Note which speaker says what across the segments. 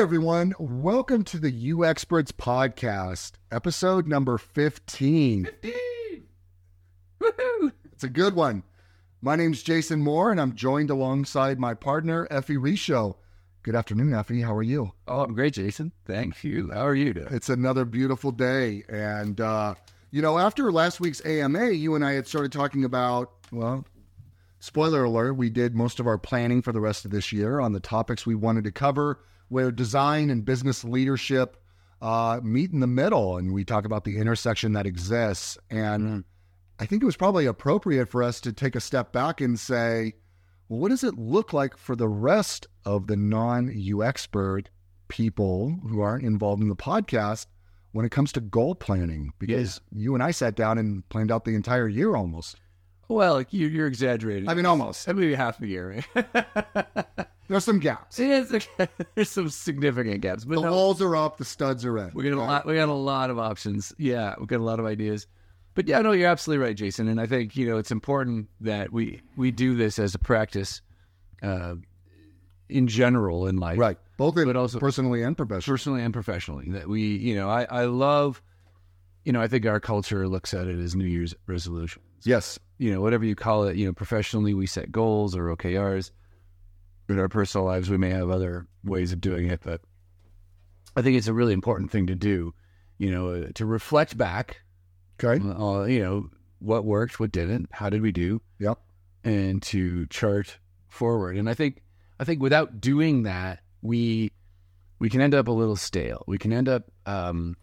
Speaker 1: everyone. Welcome to the UXperts Podcast, episode number 15.
Speaker 2: 15! Woohoo!
Speaker 1: It's a good one. My name's Jason Moore, and I'm joined alongside my partner, Ephie Risho. Good afternoon, Ephie. How are you?
Speaker 2: Oh, I'm great, Jason. Thank you. How are you doing?
Speaker 1: It's another beautiful day. And, uh, you know, after last week's AMA, you and I had started talking about, well, spoiler alert, we did most of our planning for the rest of this year on the topics we wanted to cover, where design and business leadership uh, meet in the middle. And we talk about the intersection that exists. And
Speaker 2: Mm.
Speaker 1: I think it was probably appropriate for us to take a step back and say, well, what does it look like for the rest of the non U expert people who aren't involved in the podcast when it comes to goal planning? Because you and I sat down and planned out the entire year almost.
Speaker 2: Well, you, you're exaggerating.
Speaker 1: I mean, almost.
Speaker 2: maybe half the year.
Speaker 1: There's some gaps.
Speaker 2: There's some significant gaps, but
Speaker 1: The
Speaker 2: no,
Speaker 1: walls are up, the studs are in.
Speaker 2: we got a lot. We got a lot of options. Yeah, we got a lot of ideas. But yeah, no, you're absolutely right, Jason. And I think you know it's important that we we do this as a practice, uh, in general in life,
Speaker 1: Right. Both
Speaker 2: But also-
Speaker 1: personally and professionally.
Speaker 2: personally and professionally. That we, you know, I I love, you know, I think our culture looks at it as New Year's resolutions.
Speaker 1: Yes.
Speaker 2: you know, whatever you call it, you know, professionally we set goals or OKRs. In our personal lives, we may have other ways of doing it, but I think it's a really important thing to do, you know, uh, to reflect back,
Speaker 1: Okay.
Speaker 2: uh, you know, what worked, what didn't, how did we do,
Speaker 1: Yep.
Speaker 2: and to chart forward. And I think, I think without doing that, we we can end up a little stale. We can end up, um,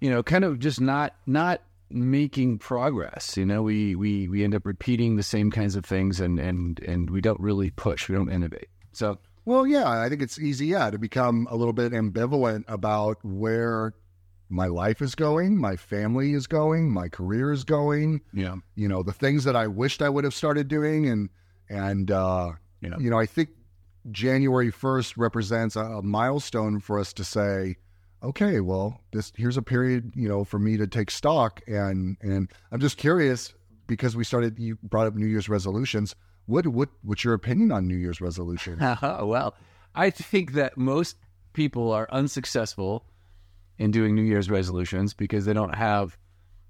Speaker 2: you know, kind of just not not making progress. You know, we we we end up repeating the same kinds of things, and and and we don't really push. We don't innovate. So
Speaker 1: Well, yeah, I think it's easy, yeah, to become a little bit ambivalent about where my life is going, my family is going, my career is going,
Speaker 2: yeah,
Speaker 1: you know, the things that I wished I would have started doing and and uh
Speaker 2: Yeah.
Speaker 1: you know, I think January 1st represents a, a milestone for us to say, okay, well, this here's a period, you know, for me to take stock and and I'm just curious because we started you brought up New Year's resolutions. What what what's your opinion on New Year's resolutions?
Speaker 2: well, I think that most people are unsuccessful in doing New Year's resolutions because they don't have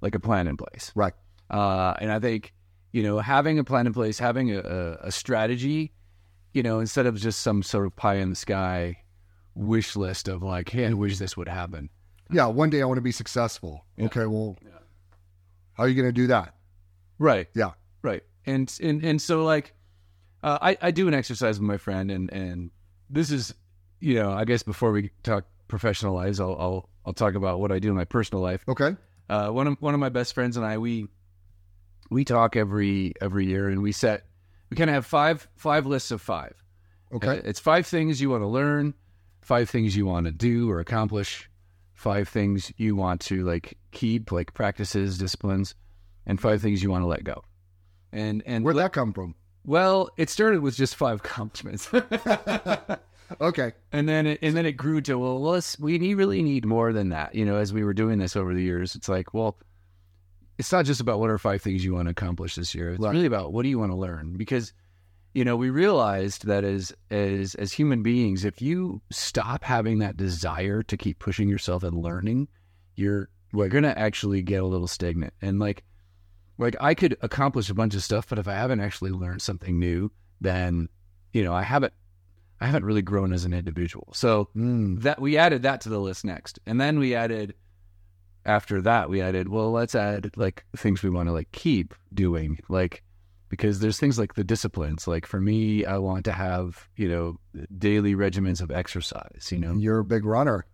Speaker 2: like a plan in place.
Speaker 1: right.
Speaker 2: Uh, and I think, you know, having a plan in place, having a, a, a strategy, you know, instead of just some sort of pie in the sky wish list of like, hey, I wish this would happen.
Speaker 1: Yeah, one day I want to be successful. Okay, well, yeah. how are you going to do that?
Speaker 2: Right.
Speaker 1: Yeah.
Speaker 2: Right. And and and so like, uh, I I do an exercise with my friend, and and this is, you know, I guess before we talk professional lives, I'll I'll I'll talk about what I do in my personal life.
Speaker 1: Okay.
Speaker 2: uh, one of one of my best friends and I we we talk every every year and we set we kind of have five five lists of five.
Speaker 1: Okay.
Speaker 2: It's five things you want to learn, five things you want to do or accomplish, five things you want to like keep like practices, disciplines, and five things you want to let go. And and
Speaker 1: Where'd that come from?
Speaker 2: well, it started with just five accomplishments.
Speaker 1: Okay.
Speaker 2: And then it, and then it grew to well, let's we need, really need more than that. You know, as we were doing this over the years, it's like well, it's not just about what are five things you want to accomplish this year. It's
Speaker 1: Right.
Speaker 2: really about what do you want to learn because you know we realized that as as as human beings, if you stop having that desire to keep pushing yourself and learning, you're we're gonna actually get a little stagnant and like like I could accomplish a bunch of stuff, but if I haven't actually learned something new, then you know I haven't I haven't really grown as an individual. So
Speaker 1: Mm.
Speaker 2: that we added that to the list next, and then we added after that we added well let's add like things we want to like keep doing like because there's things like the disciplines like for me I want to have you know daily regimens of exercise you know
Speaker 1: You're a big runner.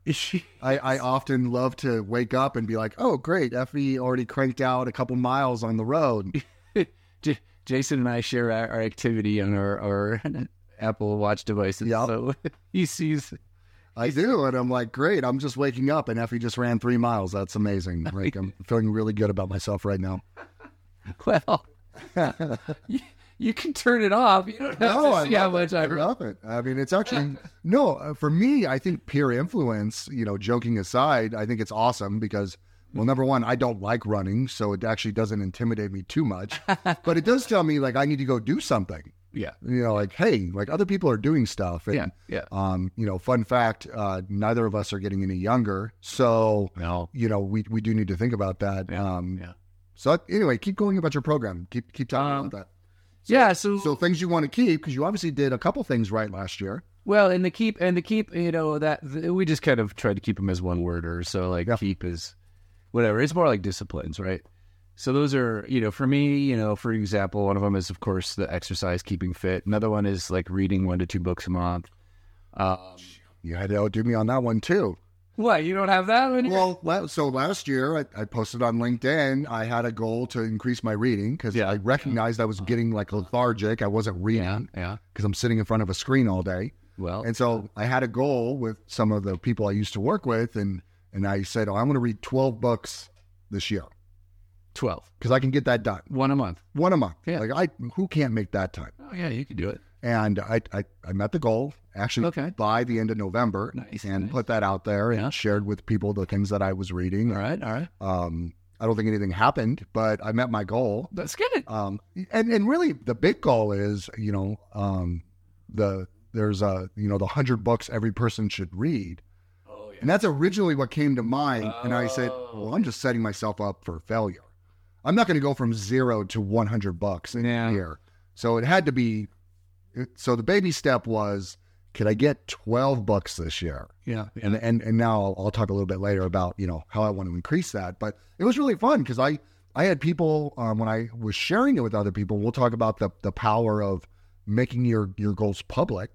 Speaker 1: I, I often love to wake up and be like, oh, great. Ephie already cranked out a couple miles on the road.
Speaker 2: J- Jason and I share our, our activity on our, our Apple Watch devices
Speaker 1: Yep.
Speaker 2: so he sees
Speaker 1: I do. And I'm like, great. I'm just waking up and Ephie just ran three miles. That's amazing. Like, I'm feeling really good about myself right now.
Speaker 2: well you, you can turn it off you don't have
Speaker 1: No,
Speaker 2: to see how much
Speaker 1: I
Speaker 2: I
Speaker 1: love it. I mean, it's actually no uh, for me. I think peer influence. You know, joking aside, I think it's awesome because well, number one, I don't like running, so it actually doesn't intimidate me too much. but it does tell me like I need to go do something.
Speaker 2: Yeah.
Speaker 1: You know, like hey, like other people are doing stuff. And,
Speaker 2: Yeah. Yeah.
Speaker 1: Um, you know, fun fact: uh, neither of us are getting any younger, so
Speaker 2: No.
Speaker 1: you know we we do need to think about that.
Speaker 2: Yeah,
Speaker 1: Um,
Speaker 2: yeah.
Speaker 1: So anyway, keep going about your program. Keep keep talking
Speaker 2: Um,
Speaker 1: about that.
Speaker 2: yeah. So,
Speaker 1: So things you want to keep because you obviously did a couple things right last year.
Speaker 2: well, and the keep and the keep, you know, that th- we just kind of tried to keep them as one word or so. Like
Speaker 1: Yeah.
Speaker 2: keep is whatever. It's more like disciplines, right? So those are, you know, for me, you know, for example, one of them is of course the exercise, keeping fit. Another one is like reading one to two books a month. Um,
Speaker 1: You had to outdo me on that one too.
Speaker 2: What you don't have that one?
Speaker 1: Well, la- so last year I, I posted on LinkedIn. I had a goal to increase my reading because
Speaker 2: Yeah.
Speaker 1: I recognized I was getting like lethargic. I wasn't reading
Speaker 2: yeah.
Speaker 1: because I'm sitting in front of a screen all day.
Speaker 2: Well,
Speaker 1: And so I had a goal with some of the people I used to work with, and and I said, oh, I'm going to read 12 books this year
Speaker 2: twelve,
Speaker 1: because I can get that done
Speaker 2: one a month.
Speaker 1: one a month.
Speaker 2: Yeah.
Speaker 1: Like I, who can't make that time?
Speaker 2: Oh yeah, you can do it.
Speaker 1: And I, I, I met the goal actually
Speaker 2: Okay.
Speaker 1: by the end of November,
Speaker 2: Nice,
Speaker 1: and
Speaker 2: nice.
Speaker 1: put that out there and
Speaker 2: Yeah.
Speaker 1: shared with people the things that I was reading.
Speaker 2: All right, all right.
Speaker 1: Um, I don't think anything happened, but I met my goal.
Speaker 2: That's good.
Speaker 1: Um, and and really, the big goal is, you know, um, the there's a you know the hundred books every person should read,
Speaker 2: Oh yeah.
Speaker 1: and that's originally what came to mind. And I said,
Speaker 2: Oh.
Speaker 1: well, I'm just setting myself up for failure. I'm not going to go from zero to 100 bucks in
Speaker 2: Yeah.
Speaker 1: a year. So it had to be. So the baby step was, could I get 12 books this year?
Speaker 2: Yeah.
Speaker 1: and and and now I'll, I'll talk a little bit later about you know how I want to increase that. But it was really fun because I I had people um, when I was sharing it with other people. We'll talk about the the power of making your your goals public.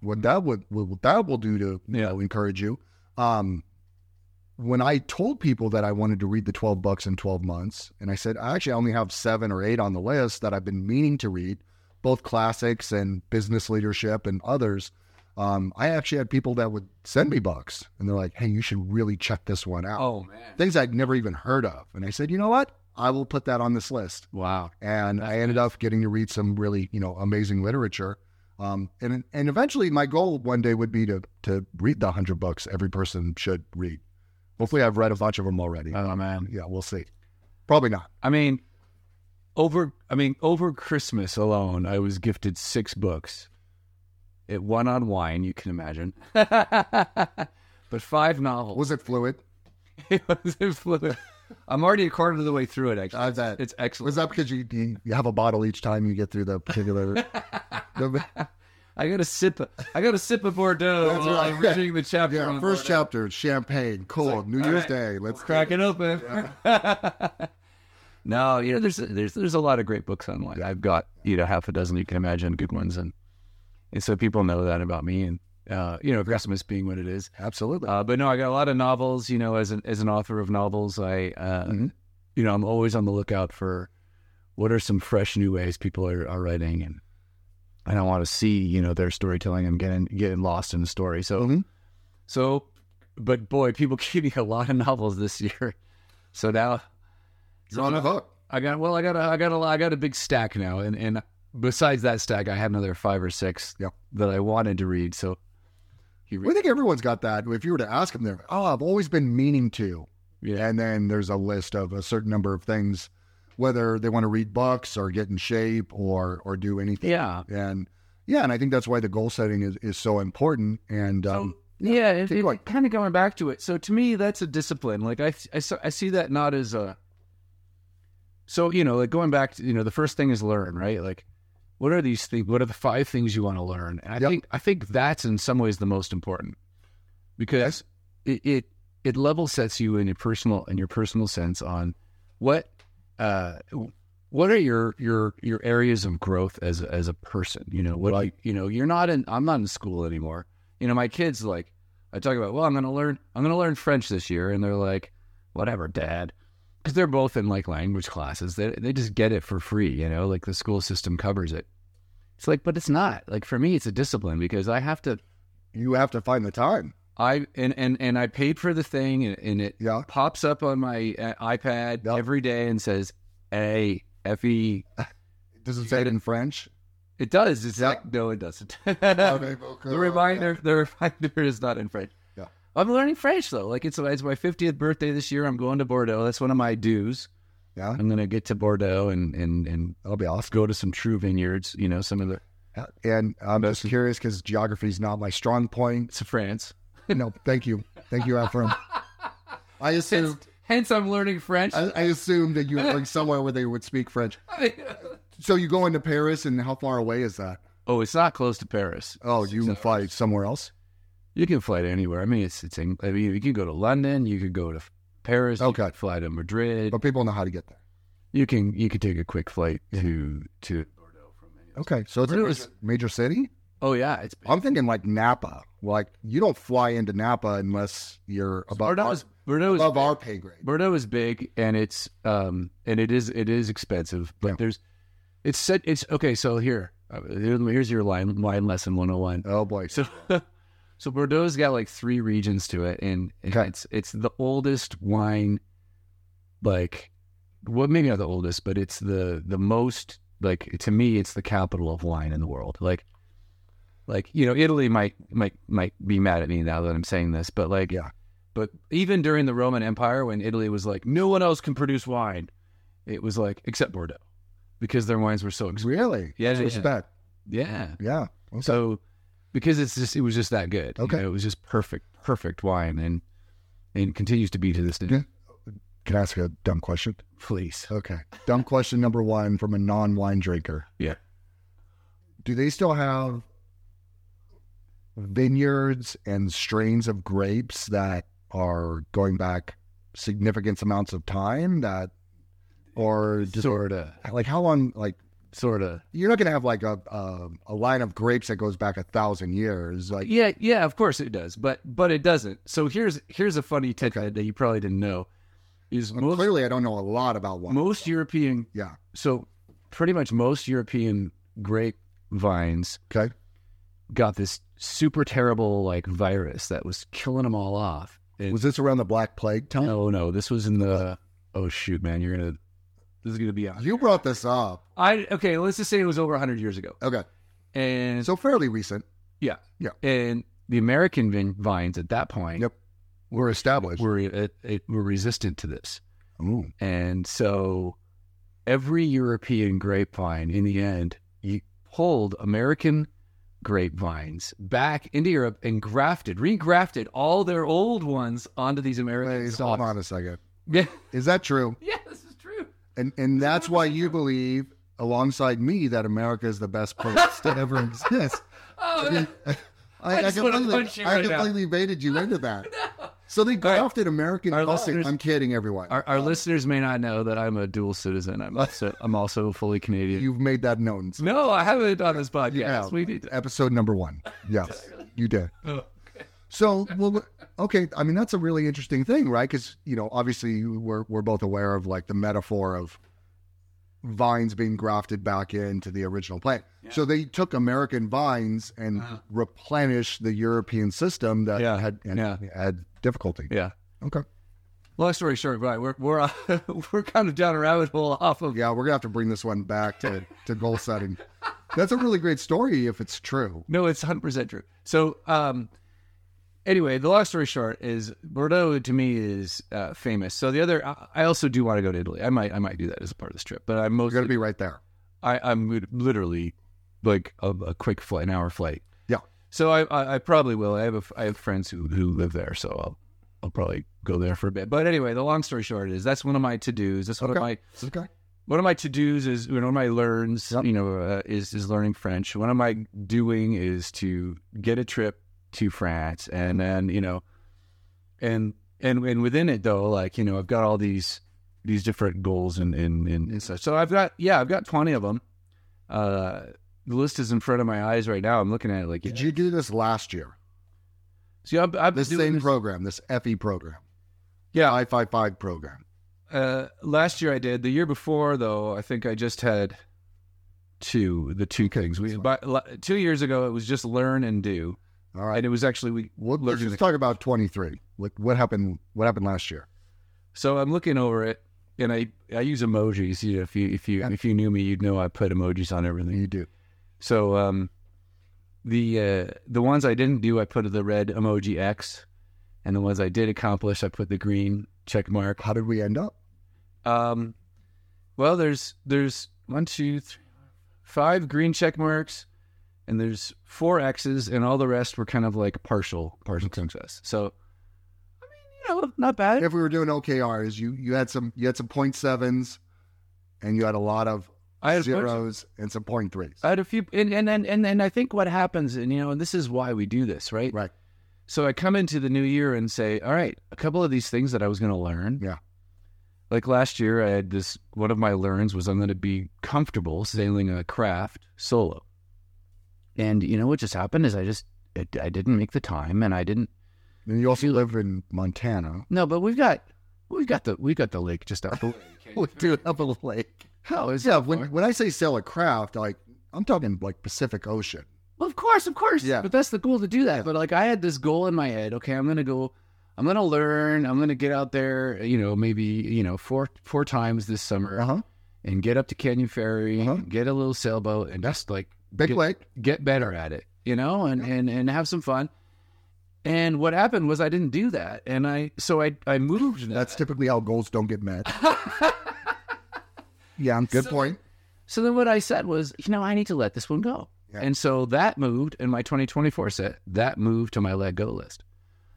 Speaker 1: What that would what that will do to you know, encourage you. Um, when I told people that I wanted to read the 12 books in 12 months, and I said, I actually only have seven or eight on the list that I've been meaning to read, both classics and business leadership and others. Um, I actually had people that would send me books, and they're like, hey, you should really check this one out.
Speaker 2: Oh man.
Speaker 1: Things I'd never even heard of. And I said, you know what? I will put that on this list.
Speaker 2: Wow.
Speaker 1: And I ended up getting to read some really, you know, amazing literature. Um, and and eventually, my goal one day would be to to read the hundred books every person should read. Hopefully, I've read a bunch of them already.
Speaker 2: Oh man.
Speaker 1: yeah, we'll see. Probably not.
Speaker 2: I mean, over I mean, over Christmas alone, I was gifted six books. It one on wine, you can imagine. but five novels.
Speaker 1: Was it fluid?
Speaker 2: it was flew- I'm already a quarter of the way through it. Actually,
Speaker 1: I bet.
Speaker 2: it's excellent.
Speaker 1: Was that because you you have a bottle each time you get through the particular? the,
Speaker 2: I got a sip. Of, I got a sip of Bordeaux
Speaker 1: That's
Speaker 2: while
Speaker 1: right.
Speaker 2: I'm reading the chapter.
Speaker 1: yeah, first
Speaker 2: Bordeaux.
Speaker 1: chapter, champagne, cool, New Year's
Speaker 2: right.
Speaker 1: Day. Let's
Speaker 2: crack it open. no, you know, there's there's there's a lot of great books online. I've got you know half a dozen you can imagine good ones, and and so people know that about me, and uh, you know, Christmas being what it is.
Speaker 1: Absolutely.
Speaker 2: Uh, but no, I got a lot of novels. You know, as an as an author of novels, I uh,
Speaker 1: Mhm.
Speaker 2: you know I'm always on the lookout for what are some fresh new ways people are, are writing, and and I want to see you know their storytelling and getting getting lost in the story. So
Speaker 1: Mhm.
Speaker 2: so, but boy, people gave me a lot of novels this year. So now
Speaker 1: You're on the hook.
Speaker 2: I got well, I got a, I got a, I got a big stack now, and and besides that stack, I had another five or six
Speaker 1: Yep.
Speaker 2: that I wanted to read. So he
Speaker 1: I think everyone's got that. If you were to ask them, they're oh, I've always been meaning to.
Speaker 2: yeah,
Speaker 1: And then there's a list of a certain number of things, whether they want to read books or get in shape or or do anything.
Speaker 2: yeah.
Speaker 1: And yeah, and I think that's why the goal setting is, is so important. And um,
Speaker 2: yeah, it,
Speaker 1: keep going.
Speaker 2: kind of going back to it. So to me, that's a discipline. Like I, I, I see that not as a. So you know, like going back to you know, the first thing is learn, right? Like, what are these things? What are the five things you want to learn? And I
Speaker 1: Yep.
Speaker 2: think I think that's in some ways the most important because it, it it level sets you in your personal in your personal sense on what uh what are your your your areas of growth as a- as a person you know what
Speaker 1: Right.
Speaker 2: you know you're not in i'm not in school anymore you know my kids like i talk about well i'm gonna learn i'm gonna learn french this year and they're like whatever dad because they're both in like language classes they, they just get it for free you know like the school system covers it it's like but it's not like for me it's a discipline because i have to
Speaker 1: you have to find the time.
Speaker 2: i and and, and i paid for the thing and, and it
Speaker 1: Yeah.
Speaker 2: pops up on my uh, ipad
Speaker 1: Yep.
Speaker 2: every day and says a f e
Speaker 1: Does it say it in French?
Speaker 2: It does. It's
Speaker 1: Yeah.
Speaker 2: like no, it doesn't.
Speaker 1: Okay,
Speaker 2: the reminder, the reminder is not in French.
Speaker 1: Yeah.
Speaker 2: I'm learning French though. Like it's it's my 50th birthday this year. I'm going to Bordeaux. That's one of my dues.
Speaker 1: Yeah,
Speaker 2: I'm gonna get to Bordeaux and and and
Speaker 1: that'll be awesome.
Speaker 2: go to some true vineyards. You know, some of the
Speaker 1: And I'm just curious because geography is not my strong point.
Speaker 2: It's France.
Speaker 1: No, thank you, thank you, Ephraim. I assume
Speaker 2: Hence, I'm learning French.
Speaker 1: I, I assumed that you were like somewhere where they would speak French. So you go into Paris, and how far away is that?
Speaker 2: oh, it's not close to Paris.
Speaker 1: Oh, you can fly somewhere else.
Speaker 2: You can fly to anywhere. I mean, it's it's. I mean, you can go to London. You could go to Paris.
Speaker 1: Okay.
Speaker 2: fly to Madrid.
Speaker 1: But people know how to get there.
Speaker 2: You can you can take a quick flight to to.
Speaker 1: Okay, so it's a
Speaker 2: Bordeaux
Speaker 1: major,
Speaker 2: is-
Speaker 1: major city.
Speaker 2: Oh yeah, it's
Speaker 1: I'm thinking like Napa. Like you don't fly into Napa unless you're above
Speaker 2: Bordeaux
Speaker 1: our,
Speaker 2: is Bordeaux is
Speaker 1: above our pay grade.
Speaker 2: Bordeaux is big and it's um and it is it is expensive, but
Speaker 1: Yeah.
Speaker 2: there's it's set it's okay. So here uh, here- here's your line line lesson 101.
Speaker 1: Oh boy.
Speaker 2: So so Bordeaux's got like three regions to it, and,
Speaker 1: Okay.
Speaker 2: it's it's the oldest wine, like well maybe not the oldest, but it's the the most like to me it's the capital of wine in the world. Like like you know Italy might might might be mad at me now that I'm saying this, but like
Speaker 1: Yeah.
Speaker 2: But even during the Roman Empire, when Italy was like no one else can produce wine, it was like except Bordeaux because their wines were so expensive.
Speaker 1: Really?
Speaker 2: Yeah, yeah.
Speaker 1: Respect.
Speaker 2: Yeah.
Speaker 1: Yeah. Okay.
Speaker 2: So because it's just it was just that good. you
Speaker 1: Okay.
Speaker 2: know, it was just perfect, perfect wine and and continues to be to this day.
Speaker 1: Yeah. Can I ask a dumb question?
Speaker 2: Please.
Speaker 1: Okay. Dumb question number one from a non-wine drinker.
Speaker 2: Yeah.
Speaker 1: Do they still have vineyards and strains of grapes that are going back significant amounts of time that or just
Speaker 2: Sorta.
Speaker 1: like how long like
Speaker 2: Sorta.
Speaker 1: you're not going to have like a, a a line of grapes that goes back a thousand years like
Speaker 2: Yeah, yeah, of course it does. But but it doesn't. So here's here's a funny tidbit that you probably didn't know. Is most
Speaker 1: clearly i don't know a lot about wine
Speaker 2: most European
Speaker 1: yeah
Speaker 2: so pretty much most European grape vines
Speaker 1: okay
Speaker 2: got this super terrible like virus that was killing them all off. And-
Speaker 1: was this around the black plague time
Speaker 2: Oh no, this was in the. Oh shoot, man, you're gonna. This is gonna be on.
Speaker 1: you brought this up
Speaker 2: I okay. Let's just say it was over hundred years ago,
Speaker 1: okay
Speaker 2: and
Speaker 1: so fairly recent
Speaker 2: yeah,
Speaker 1: yeah.
Speaker 2: and the American vin- vines at that point
Speaker 1: Yep. we're established
Speaker 2: were it, it, were resistant to this,
Speaker 1: Ooh.
Speaker 2: and so every European grapevine, in the end, you pulled American grapevines back into Europe and grafted, regrafted all their old ones onto these American
Speaker 1: Wait, hold on a second
Speaker 2: Yeah,
Speaker 1: is that true
Speaker 2: yeah, this is true.
Speaker 1: And and that's why you believe alongside me that america is the best place to ever exist
Speaker 2: Oh,
Speaker 1: I, I, I,
Speaker 2: just
Speaker 1: completely,
Speaker 2: punch
Speaker 1: I
Speaker 2: right now.
Speaker 1: completely baited you into that. So they grafted American.
Speaker 2: Our
Speaker 1: Oh,
Speaker 2: listeners-
Speaker 1: I'm kidding, everyone.
Speaker 2: Our, our listeners may not know that I'm a dual citizen. I'm also I'm also fully Canadian.
Speaker 1: You've made that known.
Speaker 2: no, I haven't on this podcast.
Speaker 1: Yeah.
Speaker 2: We did.
Speaker 1: Episode number one. Yes, you did. Oh, so, well, okay. I mean, that's a really interesting thing, right? Because you know, obviously, we're we're both aware of like the metaphor of vines being grafted back into the original plant. So they took American vines and replenished the European system that
Speaker 2: Yeah,
Speaker 1: had had,
Speaker 2: yeah.
Speaker 1: had difficulty.
Speaker 2: Yeah.
Speaker 1: Okay.
Speaker 2: Long story short, right? We're we're uh, we're kind of down a rabbit hole off of.
Speaker 1: Yeah, we're gonna have to bring this one back to, to goal setting. That's a really great story if it's true.
Speaker 2: No, it's 100 percent true. So, um, anyway, the long story short is Bordeaux to me is uh, famous. So the other, I, I also do want to go to Italy. I might I might do that as a part of this trip, but I'm mostly
Speaker 1: gonna be right there.
Speaker 2: I, I'm literally like a, a quick flight, an hour flight.
Speaker 1: Yeah.
Speaker 2: So I, I, I probably will. I have a, I have friends who, who live there, so I'll I'll probably go there for a bit. But anyway, the long story short is that's one of my to dos. That's one of my
Speaker 1: Okay.
Speaker 2: one of my to dos is one of my learns. You know, uh, is is learning French. One of my doing is to get a trip to France, and then you know, and and and within it though, like you know, I've got all these these different goals and and, and, and such. So I've got yeah, I've got twenty of them. Uh, the list is in front of my eyes right now. I'm looking at it like
Speaker 1: Did you do this last year?
Speaker 2: See, I've, I've
Speaker 1: This same
Speaker 2: this-
Speaker 1: program, this FE program,
Speaker 2: Yeah,
Speaker 1: I five five program.
Speaker 2: Uh, last year I did. The year before, though, I think I just had two. The two things. We but, two years ago, it was just learn and do,
Speaker 1: All right.
Speaker 2: and it was actually we.
Speaker 1: Well, let's just talk about twenty three. What what happened? What happened last year?
Speaker 2: So I'm looking over it, and I I use emojis. You know, if you if you
Speaker 1: Yeah.
Speaker 2: if you knew me, you'd know I put emojis on everything.
Speaker 1: You do.
Speaker 2: So um, the uh, the ones I didn't do, I put the red emoji X, and the ones I did accomplish, I put the green check mark.
Speaker 1: How did we end up?
Speaker 2: Um, well, there's there's one, two, three, five green check marks, and there's four X's, and all the rest were kind of like partial partial success. So, I mean, you know, not bad.
Speaker 1: If we were doing OKRs, you you had some you had some point sevens, and you had a lot of
Speaker 2: I had
Speaker 1: zeros and some point threes.
Speaker 2: I had a few, and and and and, and I think what happens, and you know, and this is why we do this, right?
Speaker 1: Right.
Speaker 2: So I come into the new year and say, all right, a couple of these things that I was going to learn.
Speaker 1: Yeah.
Speaker 2: Like last year, I had this. One of my learns was I'm going to be comfortable sailing a craft solo. And you know what just happened is I just I, I didn't make the time, and I didn't.
Speaker 1: And you also live in Montana.
Speaker 2: No, but we've got we've got the we've got the lake just up the.
Speaker 1: We do have a lake.
Speaker 2: How is
Speaker 1: Yeah, when when I say sail a craft, like I'm talking like Pacific Ocean.
Speaker 2: Well, of course, of course.
Speaker 1: Yeah.
Speaker 2: But that's the goal to do that. But like, I had this goal in my head. Okay, I'm gonna go. I'm gonna learn. I'm gonna get out there. You know, maybe you know four four times this summer
Speaker 1: Uh huh.
Speaker 2: and get up to Canyon Ferry,
Speaker 1: Uh-huh.
Speaker 2: get a little sailboat, and just like
Speaker 1: Big
Speaker 2: get,
Speaker 1: lake.
Speaker 2: get better at it. You know, and and and have some fun. And what happened was I didn't do that, and I so I I moved. that.
Speaker 1: That's typically how goals don't get met. yeah, good
Speaker 2: So-
Speaker 1: point.
Speaker 2: So then what I said was, you know, I need to let this one go.
Speaker 1: Yeah.
Speaker 2: And so that moved in my 2024 set, that moved to my let go list.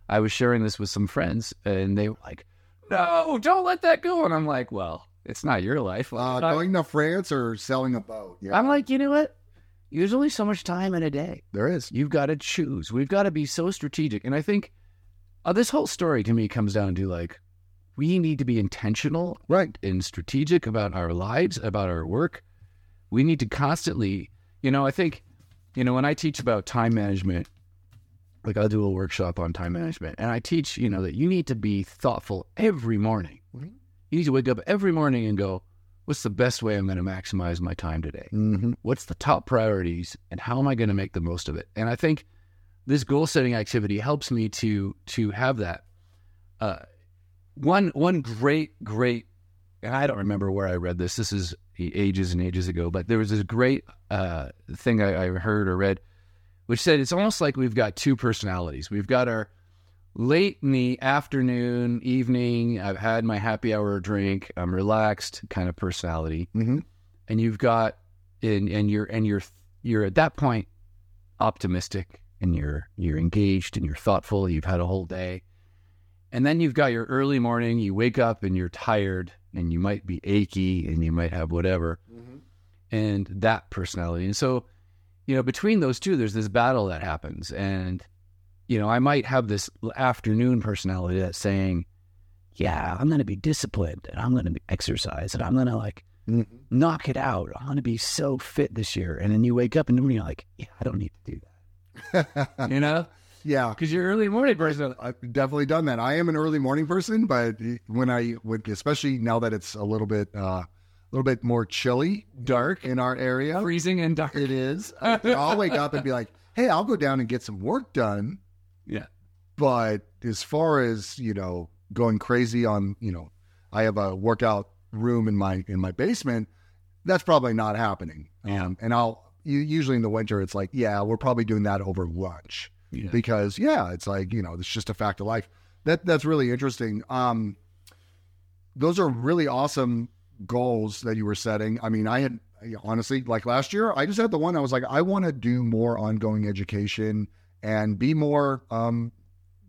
Speaker 2: I was sharing this with some friends and they were like, no, don't let that go. And I'm like, well, it's not your life.
Speaker 1: Uh, going to France or selling a boat. Yeah,
Speaker 2: I'm like, you know what? There's only so much time in a day.
Speaker 1: there is.
Speaker 2: You've got to choose. We've got to be so strategic. And I think uh, this whole story to me comes down to like, we need to be intentional
Speaker 1: Right.
Speaker 2: and strategic about our lives, about our work. We need to constantly, you know, I think, you know, when I teach about time management, like I'll do a workshop on time management, and I teach, you know, that you need to be thoughtful every morning. You need to wake up every morning and go, what's the best way I'm going to maximize my time today?
Speaker 1: Mm-hmm.
Speaker 2: What's the top priorities, and how am I going to make the most of it? And I think this goal setting activity helps me to to have that. Uh, one one great great and I don't remember where I read this. This is ages and ages ago, but there was this great uh, thing I, I heard or read, which said it's almost like we've got two personalities. We've got our late in the afternoon, evening. I've had my happy hour drink. I'm relaxed kind of personality,
Speaker 1: Mm-hmm.
Speaker 2: and you've got and and you're and you're you're at that point optimistic and you're you're engaged and you're thoughtful. You've had a whole day. And then you've got your early morning, you wake up and you're tired and you might be achy and you might have whatever.
Speaker 1: Mm-hmm.
Speaker 2: And that personality. And so, you know, between those two, there's this battle that happens. And, you know, I might have this afternoon personality that's saying, yeah, I'm going to be disciplined and I'm going to exercise and I'm going to like
Speaker 1: Mm-hmm.
Speaker 2: knock it out. I'm going to be so fit this year. And then you wake up and you're like, yeah, I don't need to do that. You know?
Speaker 1: yeah,
Speaker 2: Because you're early morning person.
Speaker 1: I've definitely done that. I am an early morning person, but when I would, especially now that it's a little bit, uh, a little bit more chilly,
Speaker 2: Dark,
Speaker 1: in our area,
Speaker 2: freezing, and dark.
Speaker 1: it is. I'll wake up and be like, "Hey, I'll go down and get some work done."
Speaker 2: Yeah.
Speaker 1: But as far as you know, going crazy on, you know, I have a workout room in my in my basement. That's probably not happening.
Speaker 2: Yeah.
Speaker 1: Um, and I'll usually in the winter, it's like, yeah, we're probably doing that over lunch
Speaker 2: Yeah.
Speaker 1: because yeah, it's like you know, it's just a fact of life. That that's really interesting. Um, those are really awesome goals that you were setting. I mean, I had honestly like last year, I just had the one. I was like, I want to do more ongoing education and be more um,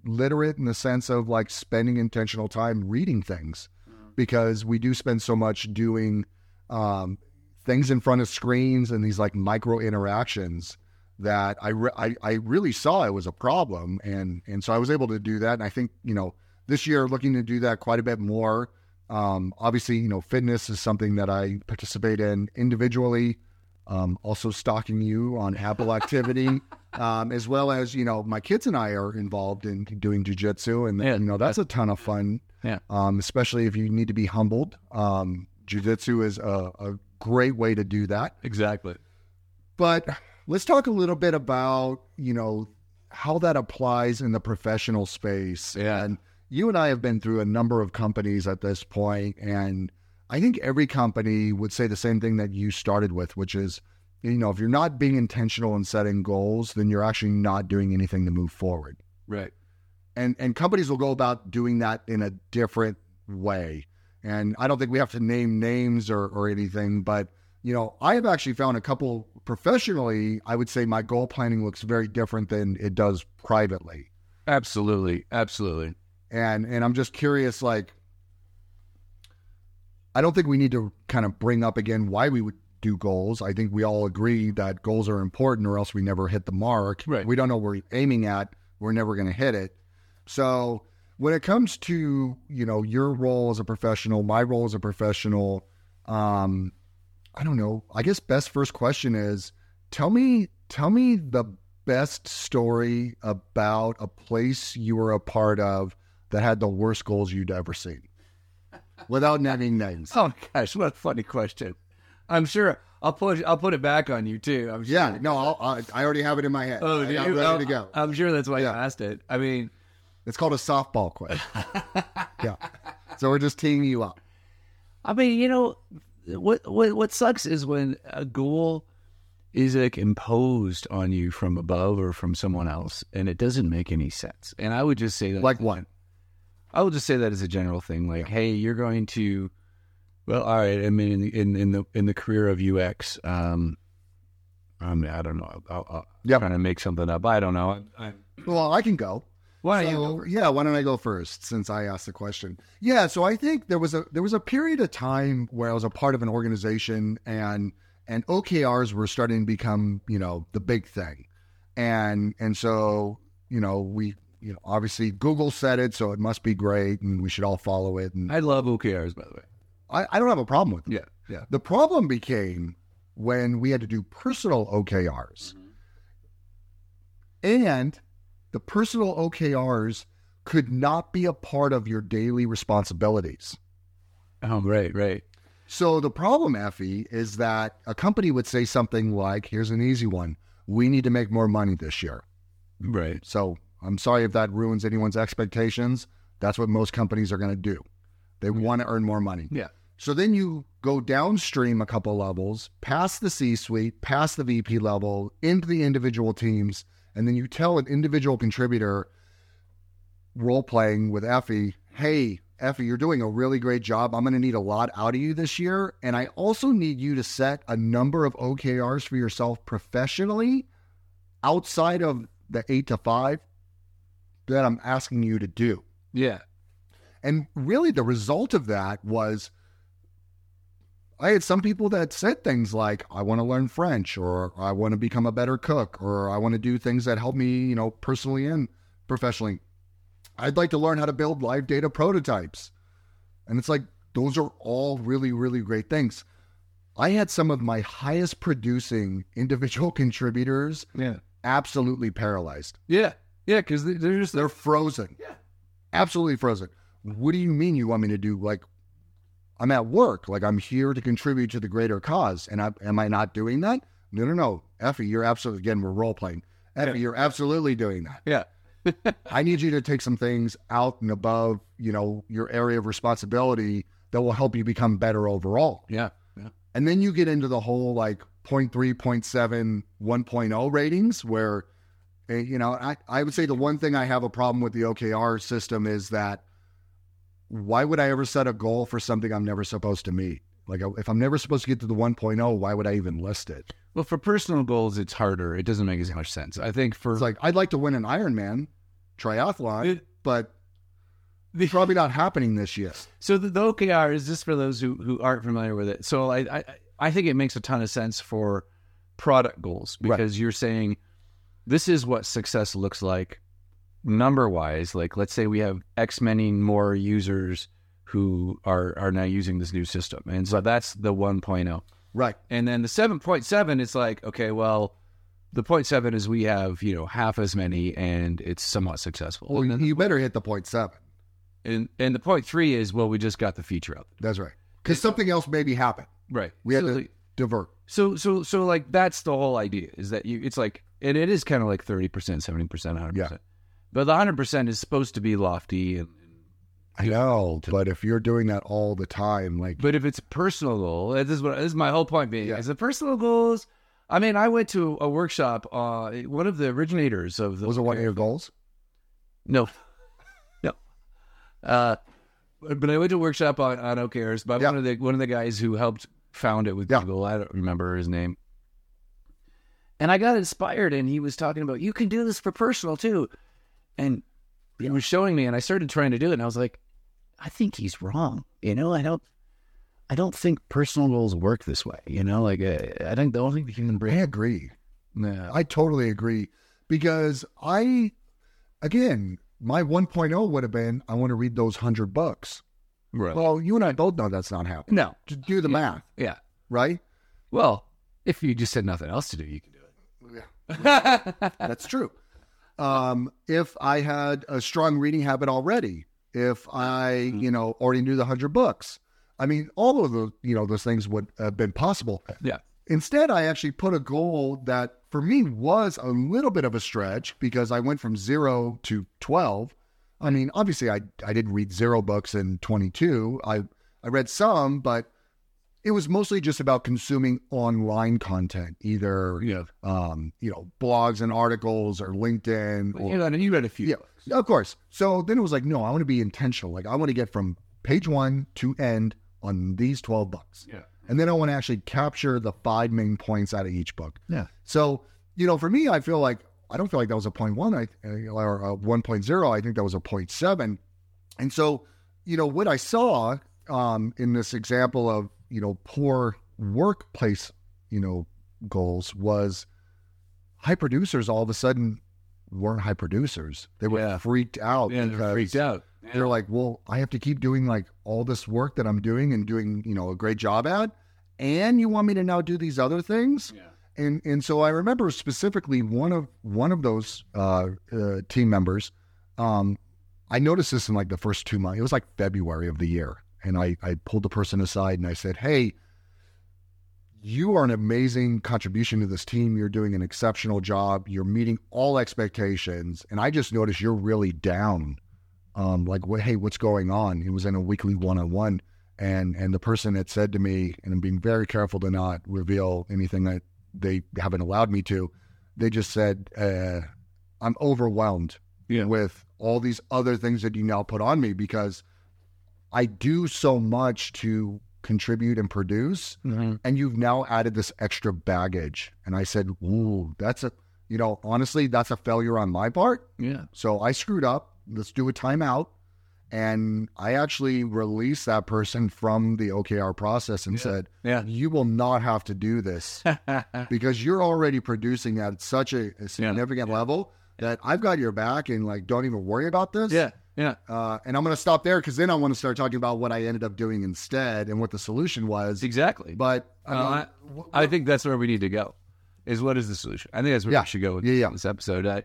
Speaker 1: literate in the sense of like spending intentional time reading things. Because we do spend so much doing um, things in front of screens and these like micro interactions that I, re- I I really saw it was a problem. And and so I was able to do that. And I think you know this year looking to do that quite a bit more um, obviously you know fitness is something that I participate in individually um, also stalking you on Apple activity um, as well as you know my kids and I are involved in doing jujitsu and
Speaker 2: Yeah,
Speaker 1: you know that's a ton of fun
Speaker 2: Yeah.
Speaker 1: um, especially if you need to be humbled um, jujitsu is a, a great way to do that
Speaker 2: Exactly.
Speaker 1: but let's talk a little bit about, you know, how that applies in the professional space.
Speaker 2: Yeah.
Speaker 1: And you and I have been through a number of companies at this point, and I think every company would say the same thing that you started with, which is, you know, if you're not being intentional in setting goals, then you're actually not doing anything to move forward.
Speaker 2: Right.
Speaker 1: And and companies will go about doing that in a different way. And I don't think we have to name names or, or anything, but you know, I have actually found a couple professionally. I would say my goal planning looks very different than it does privately,
Speaker 2: Absolutely, absolutely.
Speaker 1: and and I'm just curious, like. I don't think we need to kind of bring up again why we would do goals. I think we all agree that goals are important, or else we never hit the mark.
Speaker 2: Right.
Speaker 1: We don't know what we're aiming at. We're never going to hit it. So when it comes to you know your role as a professional, my role as a professional, um, I don't know. I guess best first question is tell me tell me the best story about a place you were a part of that had the worst goals you'd ever seen, without naming names.
Speaker 2: Oh gosh, what a funny question. I'm sure I'll put I'll put it back on you too. I'm sure.
Speaker 1: Yeah, no, I'll, I I already have it in my head.
Speaker 2: Oh,
Speaker 1: I, I'm ready
Speaker 2: Oh,
Speaker 1: to go.
Speaker 2: I'm sure that's why
Speaker 1: Yeah.
Speaker 2: you asked it. I mean,
Speaker 1: It's called a softball quiz. yeah, so we're just teeing you up.
Speaker 2: I mean, you know, what what what sucks is when a goal is like imposed on you from above or from someone else, and it doesn't make any sense. And I would just say that,
Speaker 1: Like what?
Speaker 2: I will just say that as a general thing, like, hey, you're going to, well, all right. I mean, in the in, in the in the career of UX, um, I mean, I don't know. I'll, I'll
Speaker 1: Yep.
Speaker 2: trying to make something up. I don't know. I'm, I'm,
Speaker 1: Well, I can go.
Speaker 2: why don't?
Speaker 1: So,
Speaker 2: go
Speaker 1: yeah, why don't I go first since I asked the question? Yeah, so I think there was a there was a period of time where I was a part of an organization and and OKRs were starting to become, you know, the big thing. And and so, you know, we you know, obviously Google said it, so it must be great and we should all follow it. And
Speaker 2: I love OKRs, by the way.
Speaker 1: I, I don't have a problem with them.
Speaker 2: Yeah, yeah.
Speaker 1: The problem became when we had to do personal OKRs. Mm-hmm. And the personal OKRs could not be a part of your daily responsibilities.
Speaker 2: Oh, right, right.
Speaker 1: So the problem, Ephie, is that a company would say something like, here's an easy one. We need to make more money this year.
Speaker 2: Right.
Speaker 1: So I'm sorry if that ruins anyone's expectations. That's what most companies are going to do. They want to earn more money.
Speaker 2: Yeah.
Speaker 1: So then you go downstream a couple levels, past the C suite, past the VP level, into the individual teams, and then you tell an individual contributor role playing with Ephie, hey, Ephie, you're doing a really great job. I'm going to need a lot out of you this year. And I also need you to set a number of OKRs for yourself professionally outside of the eight to five that I'm asking you to do.
Speaker 2: Yeah.
Speaker 1: And really, the result of that was I had some people that said things like, I want to learn French, or I want to become a better cook, or I want to do things that help me, you know, personally and professionally. I'd like to learn how to build live data prototypes. And it's like, those are all really, really great things. I had some of my highest producing individual contributors
Speaker 2: Yeah.
Speaker 1: absolutely paralyzed.
Speaker 2: Yeah. Yeah. Because they're just,
Speaker 1: They're frozen.
Speaker 2: Yeah.
Speaker 1: Absolutely frozen. What do you mean you want me to do? Like, I'm at work. Like, I'm here to contribute to the greater cause. And I, am I not doing that? No, no, no. Ephie, you're absolutely, again, we're role playing. Ephie,
Speaker 2: Yeah.
Speaker 1: you're absolutely doing that.
Speaker 2: yeah.
Speaker 1: I need you to take some things out and above, you know, your area of responsibility that will help you become better overall.
Speaker 2: Yeah. Yeah.
Speaker 1: And then you get into the whole like 0.3, 0.7, 1.0 ratings where, Eh, you know, I, I would say the one thing I have a problem with the OKR system is that why would I ever set a goal for something I'm never supposed to meet? Like if I'm never supposed to get to the 1.0, why would I even list it?
Speaker 2: Well, for personal goals, it's harder. It doesn't make as much sense. I think for
Speaker 1: It's like I'd like to win an Ironman triathlon,
Speaker 2: It-
Speaker 1: but
Speaker 2: the,
Speaker 1: probably not happening this year.
Speaker 2: so the, the OKR is just for those who, who aren't familiar with it. So I, I I think it makes a ton of sense for product goals
Speaker 1: Right.
Speaker 2: because you're saying this is what success looks like number wise. Like let's say we have X many more users who are are now using this new system, and so that's the 1.0.
Speaker 1: Right.
Speaker 2: And then the 7.7 is like, okay, well, the 0.7 is we have, you know, half as many and it's somewhat successful.
Speaker 1: Well, you better hit the point seven.
Speaker 2: and, and the 0.3 is, well, we just got the feature out.
Speaker 1: That's right. Because something else maybe happened.
Speaker 2: Right.
Speaker 1: We had
Speaker 2: so,
Speaker 1: to divert.
Speaker 2: So, so, so like that's the whole idea is that you, it's like, and it is kind of like 30%, 70%, 100%.
Speaker 1: Yeah.
Speaker 2: But the 100% is supposed to be lofty. And,
Speaker 1: I know, but if you're doing that all the time, like
Speaker 2: but if it's a personal goal, this is what, this is my whole point being,
Speaker 1: Yeah.
Speaker 2: is the personal goals. I mean, I went to a workshop, uh, one of the originators of the
Speaker 1: was it one of your goals?
Speaker 2: No, no. Uh, but but I went to a workshop on, on OKRs by
Speaker 1: Yeah.
Speaker 2: one of the one of the guys who helped found it with
Speaker 1: Yeah.
Speaker 2: Google. I don't remember his name. And I got inspired, and he was talking about you can do this for personal too, and he was showing me, and I started trying to do it, and I was like, I think he's wrong. You know, I don't, I don't think personal goals work this way. You know, like uh, I think the only thing the human
Speaker 1: I agree.
Speaker 2: Yeah.
Speaker 1: I totally agree because I, again, my 1.0 would have been I want to read those 100 books.
Speaker 2: Right.
Speaker 1: Well, you and I both know that's not happening.
Speaker 2: no.
Speaker 1: Just do the math,
Speaker 2: Yeah.
Speaker 1: right?
Speaker 2: Well, if you just had nothing else to do, you can do it. Yeah.
Speaker 1: That's true. Um, if I had a strong reading habit already, if I, you know, already knew the 100 books, I mean, all of those, you know, those things would have been possible.
Speaker 2: yeah.
Speaker 1: Instead, I actually put a goal that for me was a little bit of a stretch because I went from zero to 12. I mean, obviously, I, I didn't read zero books in 22. I, I read some, but it was mostly just about consuming online content, either,
Speaker 2: Yeah.
Speaker 1: um, you know, blogs and articles or LinkedIn. Or,
Speaker 2: You read, you read a few.
Speaker 1: yeah, of course. So then it was like, no, I want to be intentional. Like, I want to get from page one to end on these 12 books.
Speaker 2: Yeah.
Speaker 1: And then I want to actually capture the five main points out of each book.
Speaker 2: Yeah.
Speaker 1: So, you know, for me, I feel like I don't feel like that was a point one I, or a 1.0. I think that was a point seven. And so, you know, what I saw um, in this example of, you know, poor workplace, you know, goals was high producers all of a sudden weren't high producers. They were
Speaker 2: Yeah.
Speaker 1: freaked out.
Speaker 2: Yeah, they're
Speaker 1: because
Speaker 2: freaked out.
Speaker 1: They're like, well, I have to keep doing like all this work that I'm doing and doing, you know, a great job at. And you want me to now do these other things?
Speaker 2: Yeah.
Speaker 1: And and so I remember specifically one of one of those uh, uh, team members. Um, I noticed this in like the first two months. It was like February of the year, and I I pulled the person aside and I said, "Hey, you are an amazing contribution to this team. You're doing an exceptional job. You're meeting all expectations, and I just noticed you're really down. Um, like, what, hey, what's going on? It was in a weekly one-on-one, and and the person had said to me, and I'm being very careful to not reveal anything that they haven't allowed me to. They just said, uh, "I'm overwhelmed
Speaker 2: Yeah.
Speaker 1: with all these other things that you now put on me because I do so much to contribute and produce,
Speaker 2: Mm-hmm.
Speaker 1: and you've now added this extra baggage." And I said, "Ooh, that's a, you know, honestly, that's a failure on my part.
Speaker 2: Yeah.
Speaker 1: So I screwed up. Let's do a timeout." And I actually released that person from the OKR process and said,
Speaker 2: Yeah.
Speaker 1: you will not have to do this because you're already producing at such a, a significant level that I've got your back and like don't even worry about this.
Speaker 2: yeah. Yeah.
Speaker 1: Uh, and I'm going to stop there because then I want to start talking about what I ended up doing instead and what the solution was.
Speaker 2: Exactly.
Speaker 1: But I
Speaker 2: Uh,
Speaker 1: mean,
Speaker 2: I,
Speaker 1: wh-
Speaker 2: I think that's where we need to go. Is what is the solution? I think that's where
Speaker 1: Yeah.
Speaker 2: we should go with
Speaker 1: Yeah, yeah.
Speaker 2: this episode. I,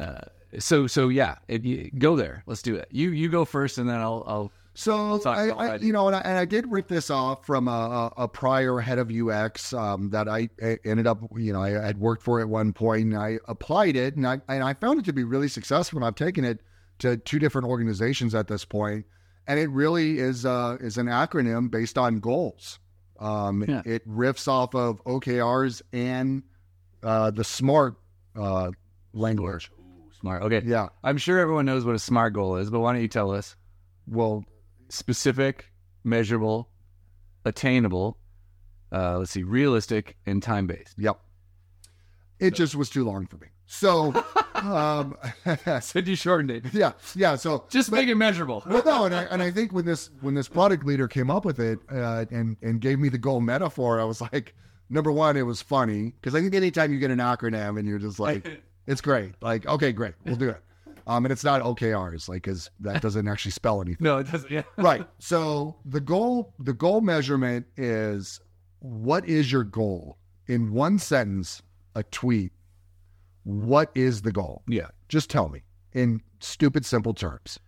Speaker 2: uh, so so yeah, if you, go there. Let's do it. You you go first, and then I'll I'll.
Speaker 1: So
Speaker 2: Talk
Speaker 1: I, I you know, and I, and I did rip this off from a, a, a prior head of UX um, that I, I ended up, you know, I had worked for at one point, and I applied it, and I and I found it to be really successful. And I've taken it to two different organizations at this point, and it really is uh, is an acronym based on goals. Um,
Speaker 2: Yeah.
Speaker 1: It riffs off of OKRs and uh, the SMART uh, language.
Speaker 2: Smart. Okay.
Speaker 1: Yeah.
Speaker 2: I'm sure everyone knows what a smart goal is, but why don't you tell us?
Speaker 1: Well,
Speaker 2: Specific, measurable, attainable. Uh, let's see, realistic and time based.
Speaker 1: Yep. It just was too long for me. So, um,
Speaker 2: Said you shortened it.
Speaker 1: yeah, yeah. So
Speaker 2: Just make it measurable.
Speaker 1: well, no, and I, and I think when this when this product leader came up with it uh, and and gave me the goal metaphor, I was like, number one, it was funny because I think anytime you get an acronym and you're just like, it's great. Like, okay, great, we'll do it. Um, and it's not OKRs, like, because that doesn't actually spell anything.
Speaker 2: No, it doesn't. Yeah.
Speaker 1: right. So the goal the goal measurement is what is your goal in one sentence, a tweet. What is the goal?
Speaker 2: Yeah.
Speaker 1: Just tell me in stupid simple terms.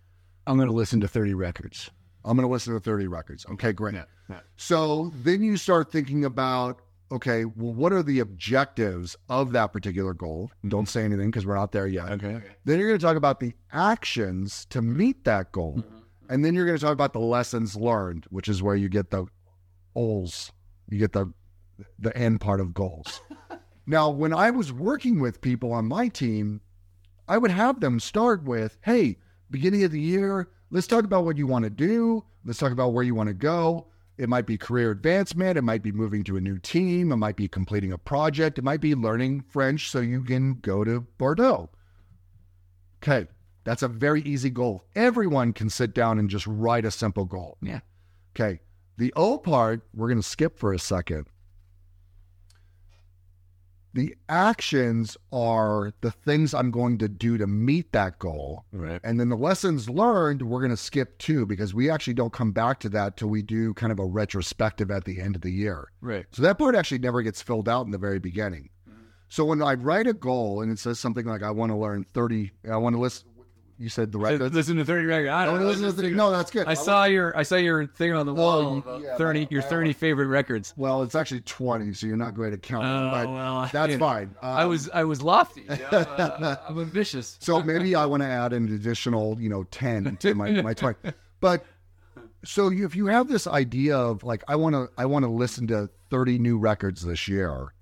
Speaker 2: I'm going to listen to 30 records.
Speaker 1: I'm going to listen to 30 records. Okay, great.
Speaker 2: Yeah. Yeah.
Speaker 1: So then you start thinking about okay, well, what are the objectives of that particular goal? Don't say anything because we're not there yet.
Speaker 2: Okay. Okay.
Speaker 1: Then you're going to talk about the actions to meet that goal.
Speaker 2: Mm-hmm.
Speaker 1: And then you're going to talk about the lessons learned, which is where you get the goals. You get the the end part of goals. now, when I was working with people on my team, I would have them start with, "Hey, beginning of the year, let's talk about what you want to do. Let's talk about where you want to go. It might be career advancement. It might be moving to a new team. It might be completing a project. It might be learning French so you can go to Bordeaux. Okay, that's a very easy goal. Everyone can sit down and just write a simple goal.
Speaker 2: Yeah.
Speaker 1: Okay, the O part, we're going to skip for a second. The actions are the things I'm going to do to meet that goal.
Speaker 2: Right.
Speaker 1: And then the lessons learned, we're going to skip too, because we actually don't come back to that till we do kind of a retrospective at the end of the year.
Speaker 2: Right.
Speaker 1: So that part actually never gets filled out in the very beginning. So when I write a goal and it says something like, I want to learn 30, I want to list, you said the records.
Speaker 2: Listen to thirty records. I
Speaker 1: I
Speaker 2: don't know.
Speaker 1: listen to the, no, that's good.
Speaker 2: I saw your I saw your thing on the wall.
Speaker 1: Well, yeah,
Speaker 2: thirty your
Speaker 1: I-
Speaker 2: thirty favorite records.
Speaker 1: Well, it's actually 20, so you're not great at counting.
Speaker 2: Oh
Speaker 1: but
Speaker 2: well,
Speaker 1: that's
Speaker 2: you know,
Speaker 1: fine.
Speaker 2: I
Speaker 1: Um,
Speaker 2: was I was lofty. you know, uh, I'm ambitious.
Speaker 1: So maybe I want to add an additional, you know, 10 to my, my 20. But so if you have this idea of like, I want to, I want to listen to 30 new records this year,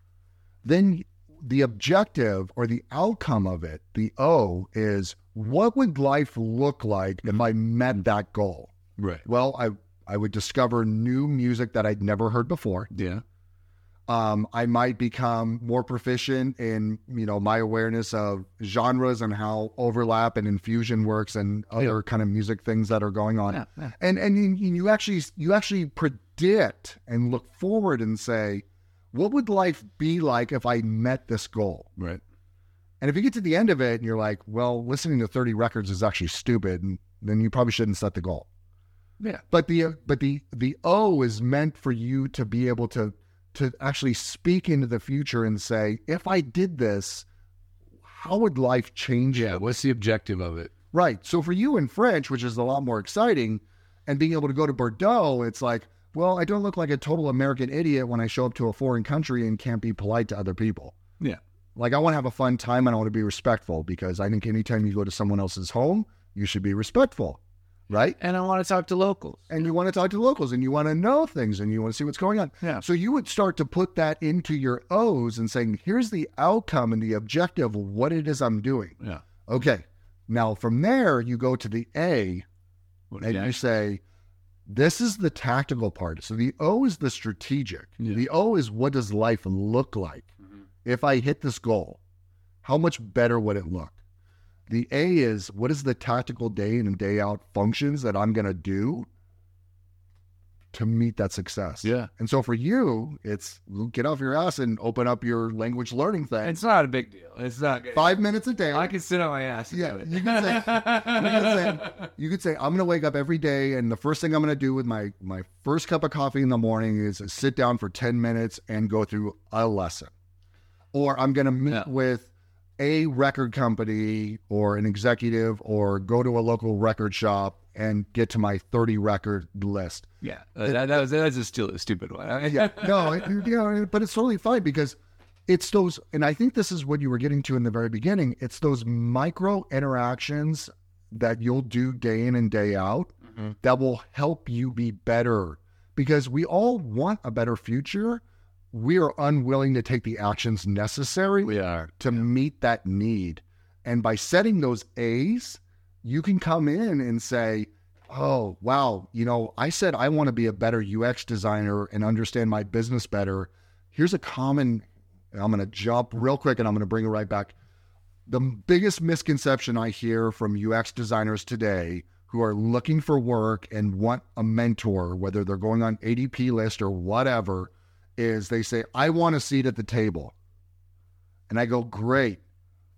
Speaker 1: then the objective or the outcome of it, the O is what would life look like if I met that goal?
Speaker 2: Right.
Speaker 1: Well, I, I would discover new music that I'd never heard before.
Speaker 2: Yeah.
Speaker 1: um, I might become more proficient in you know my awareness of genres and how overlap and infusion works and other kind of music things that are going on.
Speaker 2: Yeah, yeah.
Speaker 1: And and you, you actually you actually predict and look forward and say, what would life be like if I met this goal?
Speaker 2: Right.
Speaker 1: And if you get to the end of it and you're like, well, listening to 30 records is actually stupid, and then you probably shouldn't set the goal.
Speaker 2: Yeah.
Speaker 1: But the uh, but the the O is meant for you to be able to to actually speak into the future and say, if I did this, how would life change?
Speaker 2: Yeah. What's the objective of it?
Speaker 1: Right. So for you in French, which is a lot more exciting, and being able to go to Bordeaux, it's like, well, I don't look like a total American idiot when I show up to a foreign country and can't be polite to other people.
Speaker 2: Yeah.
Speaker 1: Like I want to have a fun time and I want to be respectful because I think anytime you go to someone else's home, you should be respectful. Right?
Speaker 2: And I want to talk to locals.
Speaker 1: and you want to talk to locals and you want to know things and you want to see what's going on.
Speaker 2: Yeah.
Speaker 1: So you would start to put that into your O's and saying, here's the outcome and the objective of what it is I'm doing.
Speaker 2: Yeah.
Speaker 1: Okay. Now from there, you go to the A
Speaker 2: What
Speaker 1: and you say, this is the tactical part. So the O is the strategic.
Speaker 2: Yeah.
Speaker 1: The O is what does life look like? If I hit this goal, how much better would it look? The A is what is the tactical day in and day out functions that I'm going to do to meet that success?
Speaker 2: Yeah.
Speaker 1: And so for you, it's get off your ass and open up your language learning thing.
Speaker 2: It's not a big deal. It's not. good.
Speaker 1: Five minutes a day.
Speaker 2: I can sit on my ass. And
Speaker 1: Yeah,
Speaker 2: do it.
Speaker 1: you can say- you can say- You could say, I'm going to wake up every day, and the first thing I'm going to do with my my first cup of coffee in the morning is sit down for 10 minutes and go through a lesson. Or I'm going to meet
Speaker 2: Yeah.
Speaker 1: with a record company or an executive or go to a local record shop and get to my 30 record list.
Speaker 2: yeah. Uh, that, that was that's a still a stupid one.
Speaker 1: Yeah, no, it, you know, but it's totally fine because it's those, and I think this is what you were getting to in the very beginning. It's those micro interactions that you'll do day in and day out that will help you be better because we all want a better future. We are unwilling to take the actions necessary
Speaker 2: we are.
Speaker 1: to meet that need. And by setting those A's, you can come in and say, Oh, wow, you know, I said I want to be a better UX designer and understand my business better. Here's a common, I'm going to jump real quick and I'm going to bring it right back. The biggest misconception I hear from UX designers today who are looking for work and want a mentor, whether they're going on ADPList or whatever, is they say, I want a seat at the table. And I go, Great.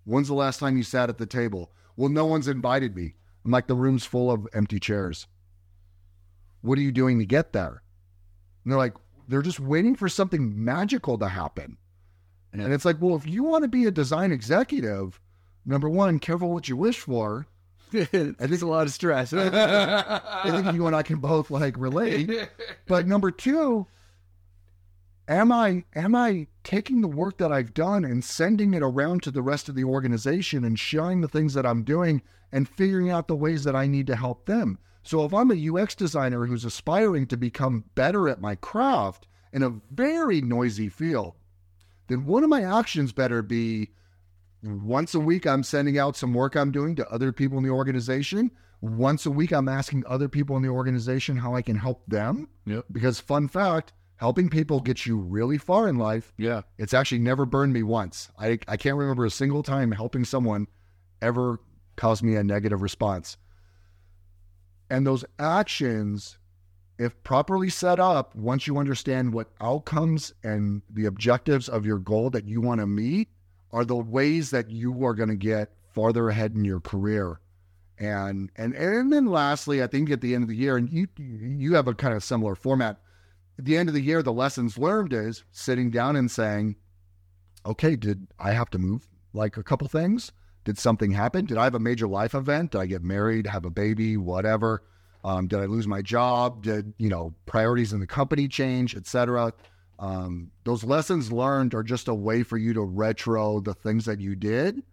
Speaker 1: When's the last time you sat at the table? Well, no one's invited me. I'm like, the room's full of empty chairs. What are you doing to get there? And they're like, they're just waiting for something magical to happen.
Speaker 2: Yeah.
Speaker 1: And it's like, well, if you want to be a design executive, number one, careful what you wish for.
Speaker 2: it's a lot of stress.
Speaker 1: I think you and I can both like relate. But number two, am I am I taking the work that I've done and sending it around to the rest of the organization and sharing the things that I'm doing and figuring out the ways that I need to help them? So if I'm a UX designer who's aspiring to become better at my craft in a very noisy field, then one of my actions better be once a week I'm sending out some work I'm doing to other people in the organization Once a week, I'm asking other people in the organization how I can help them.
Speaker 2: Yep.
Speaker 1: Because, fun fact, helping people gets you really far in life.
Speaker 2: Yeah.
Speaker 1: It's actually never burned me once. I, I can't remember a single time helping someone ever caused me a negative response. And those actions, if properly set up, once you understand what outcomes and the objectives of your goal that you want to meet, are the ways that you are going to get farther ahead in your career. And and and then lastly, I think at the end of the year, and you you have a kind of similar format. At the end of the year, the lessons learned is sitting down and saying, "Okay, did I have to move like a couple things? Did something happen? Did I have a major life event? Did I get married, have a baby, whatever? Um, did I lose my job? Did you know priorities in the company change, etc.? Um, those lessons learned are just a way for you to retro the things that you did.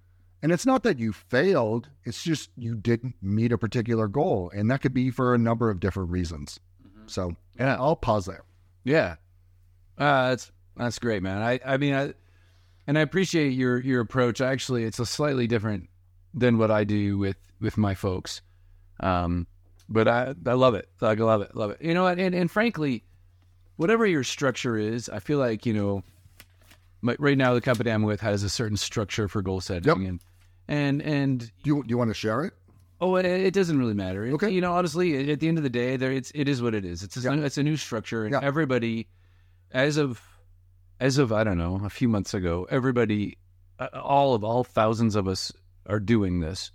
Speaker 1: And it's not that you failed, it's just you didn't meet a particular goal. And that could be for a number of different reasons. So
Speaker 2: Yeah.
Speaker 1: I'll pause there.
Speaker 2: Yeah, uh, that's that's great, man. I I mean, I and I appreciate your your approach. Actually, it's a slightly different than what I do with with my folks. Um, but I I love it. I love it. Love it. You know, what? and and frankly, whatever your structure is, I feel like you know, my, right now the company I'm with has a certain structure for goal setting,
Speaker 1: Yep.
Speaker 2: and and and
Speaker 1: Do you, do you want to share it?
Speaker 2: Oh, it, it doesn't really matter. It-
Speaker 1: Okay.
Speaker 2: You know, honestly, at the end of the day, there it's it is what it is. It's a,
Speaker 1: Yeah.
Speaker 2: it's a new structure, and
Speaker 1: Yeah.
Speaker 2: everybody, as of as of I don't know, a few months ago, everybody, uh, all of all thousands of us are doing this,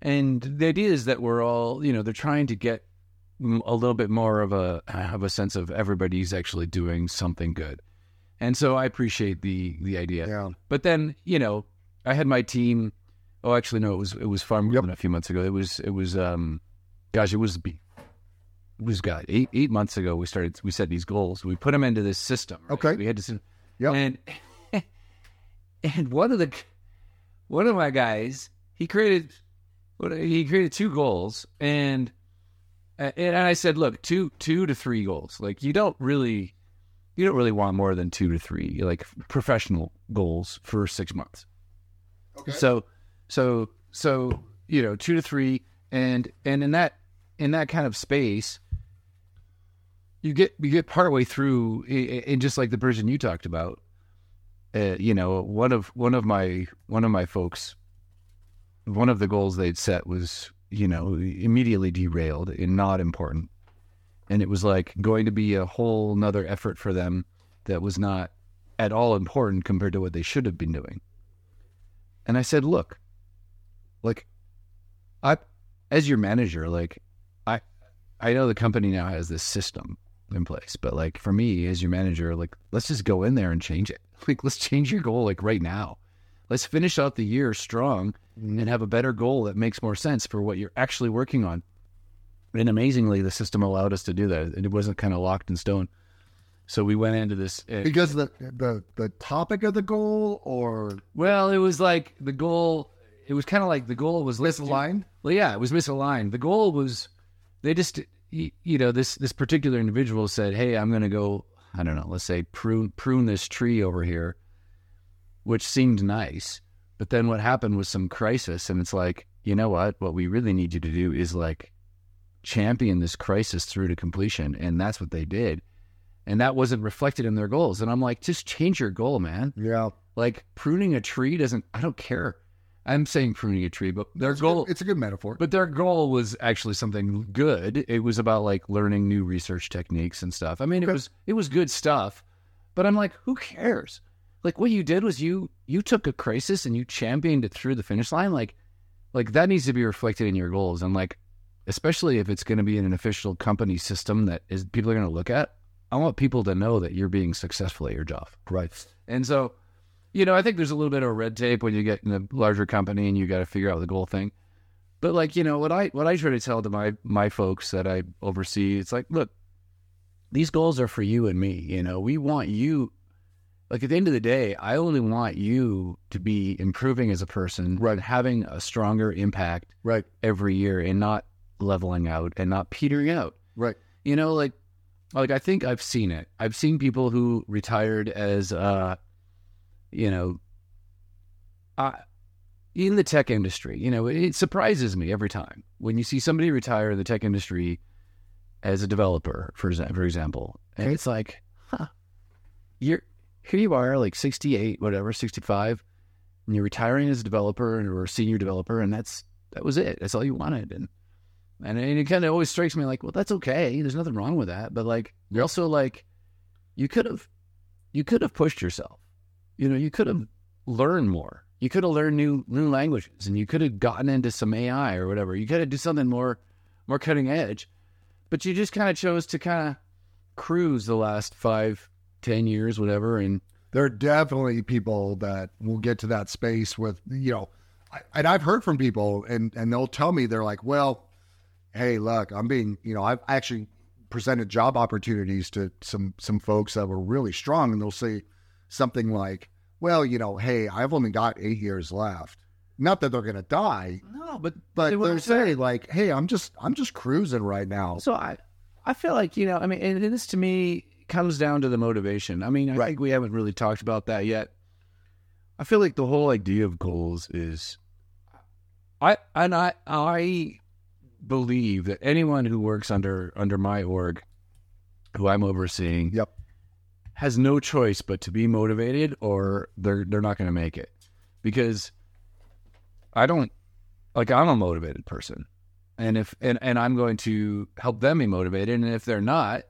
Speaker 2: and the idea is that we're all, you know, they're trying to get a little bit more of a of a sense of everybody's actually doing something good, and so I appreciate the the idea.
Speaker 1: Yeah.
Speaker 2: But then, you know, I had my team. Oh, actually, no, it was it was far more
Speaker 1: Yep.
Speaker 2: than a few months ago. It was it was um, gosh, it was be- it was God eight eight months ago. We started we set these goals. We put them into this system. right?
Speaker 1: Okay.
Speaker 2: we had to. sit-
Speaker 1: Yep.
Speaker 2: and and one of the one of my guys he created what he created two goals and and I said, look, two two to three goals. Like you don't really you don't really want more than two to three like professional goals for six months.
Speaker 1: Okay.
Speaker 2: So, so, so you know, two to three, and and in that in that kind of space, you get you get partway through, and just like the person you talked about, uh, you know, one of one of my one of my folks, one of the goals they'd set was you know immediately derailed and not important, and it was like going to be a whole nother effort for them that was not at all important compared to what they should have been doing. And I said, look, like, I, as your manager, like, I, I know the company now has this system in place, but like for me as your manager, like, let's just go in there and change it. Like, let's change your goal like right now. Let's finish out the year strong and have a better goal that makes more sense for what you're actually working on. And amazingly, the system allowed us to do that. And it wasn't kind of locked in stone. So we went into this. uh,
Speaker 1: Because the the the topic of the goal or
Speaker 2: well, it was like the goal. It was kind of like the goal was
Speaker 1: misaligned?
Speaker 2: Well, yeah, it was misaligned. The goal was they just y- you know this this particular individual said, "Hey, I'm going to go. I don't know. Let's say prune prune this tree over here," which seemed nice. But then what happened was some crisis, and it's like, you know what? What we really need you to do is like champion this crisis through to completion, and that's what they did. And that wasn't reflected in their goals. And I'm like, just change your goal, man.
Speaker 1: Yeah.
Speaker 2: Like pruning a tree doesn't. I don't care. I'm saying pruning a tree, but their goal.
Speaker 1: It's a good metaphor.
Speaker 2: But their goal was actually something good. It was about like learning new research techniques and stuff. I mean, it was it was good stuff. But I'm like, who cares? Like what you did was you you took a crisis and you championed it through the finish line. Like like that needs to be reflected in your goals. And like especially if it's going to be in an official company system that is people are going to look at. I want people to know that you're being successful at your job.
Speaker 1: right.
Speaker 2: And so, you know, I think there's a little bit of red tape when you get in a larger company and you got to figure out the goal thing. But like, you know, what I what I try to tell to my my folks that I oversee, it's like, look, these goals are for you and me. You know, we want you. Like at the end of the day, I only want you to be improving as a person,
Speaker 1: Right.
Speaker 2: Having a stronger impact
Speaker 1: Right.
Speaker 2: every year, and not leveling out and not petering out.
Speaker 1: Right.
Speaker 2: You know, like like I think I've seen it. I've seen people who retired as uh you know I in the tech industry, you know, it surprises me every time when you see somebody retire in the tech industry as a developer, for for example, and it's like, huh, you're here you are, like sixty eight, whatever, sixty five, and you're retiring as a developer or a senior developer, and that's that was it. That's all you wanted, and and, and it kind of always strikes me like, well, that's okay. There's nothing wrong with that, but like, you're also like, you could have, you could have pushed yourself. You know, you could have learned more. You could have learned new new languages, and you could have gotten into some AI or whatever. You could have do something more more cutting edge, but you just kind of chose to kind of cruise the last five, ten years, whatever, and
Speaker 1: there are definitely people that will get to that space with you know I, and i've heard from people and and they'll tell me they're like well hey look i'm being you know i've actually presented job opportunities to some some folks that were really strong and they'll say something like well you know hey i've only got eight years left not that they're gonna die
Speaker 2: no, but
Speaker 1: but
Speaker 2: They
Speaker 1: they're saying like hey i'm just i'm just cruising right now
Speaker 2: So I, I feel like you know, I mean, and this to me comes down to the motivation. I mean, I
Speaker 1: Right.
Speaker 2: think we haven't really talked about that yet. I feel like the whole idea of goals is, I and I I believe that anyone who works under under my org, who I'm overseeing,
Speaker 1: Yep.
Speaker 2: Has no choice but to be motivated, or they're they're not going to make it, because I don't like I'm a motivated person and if and, and I'm going to help them be motivated. And if they're not,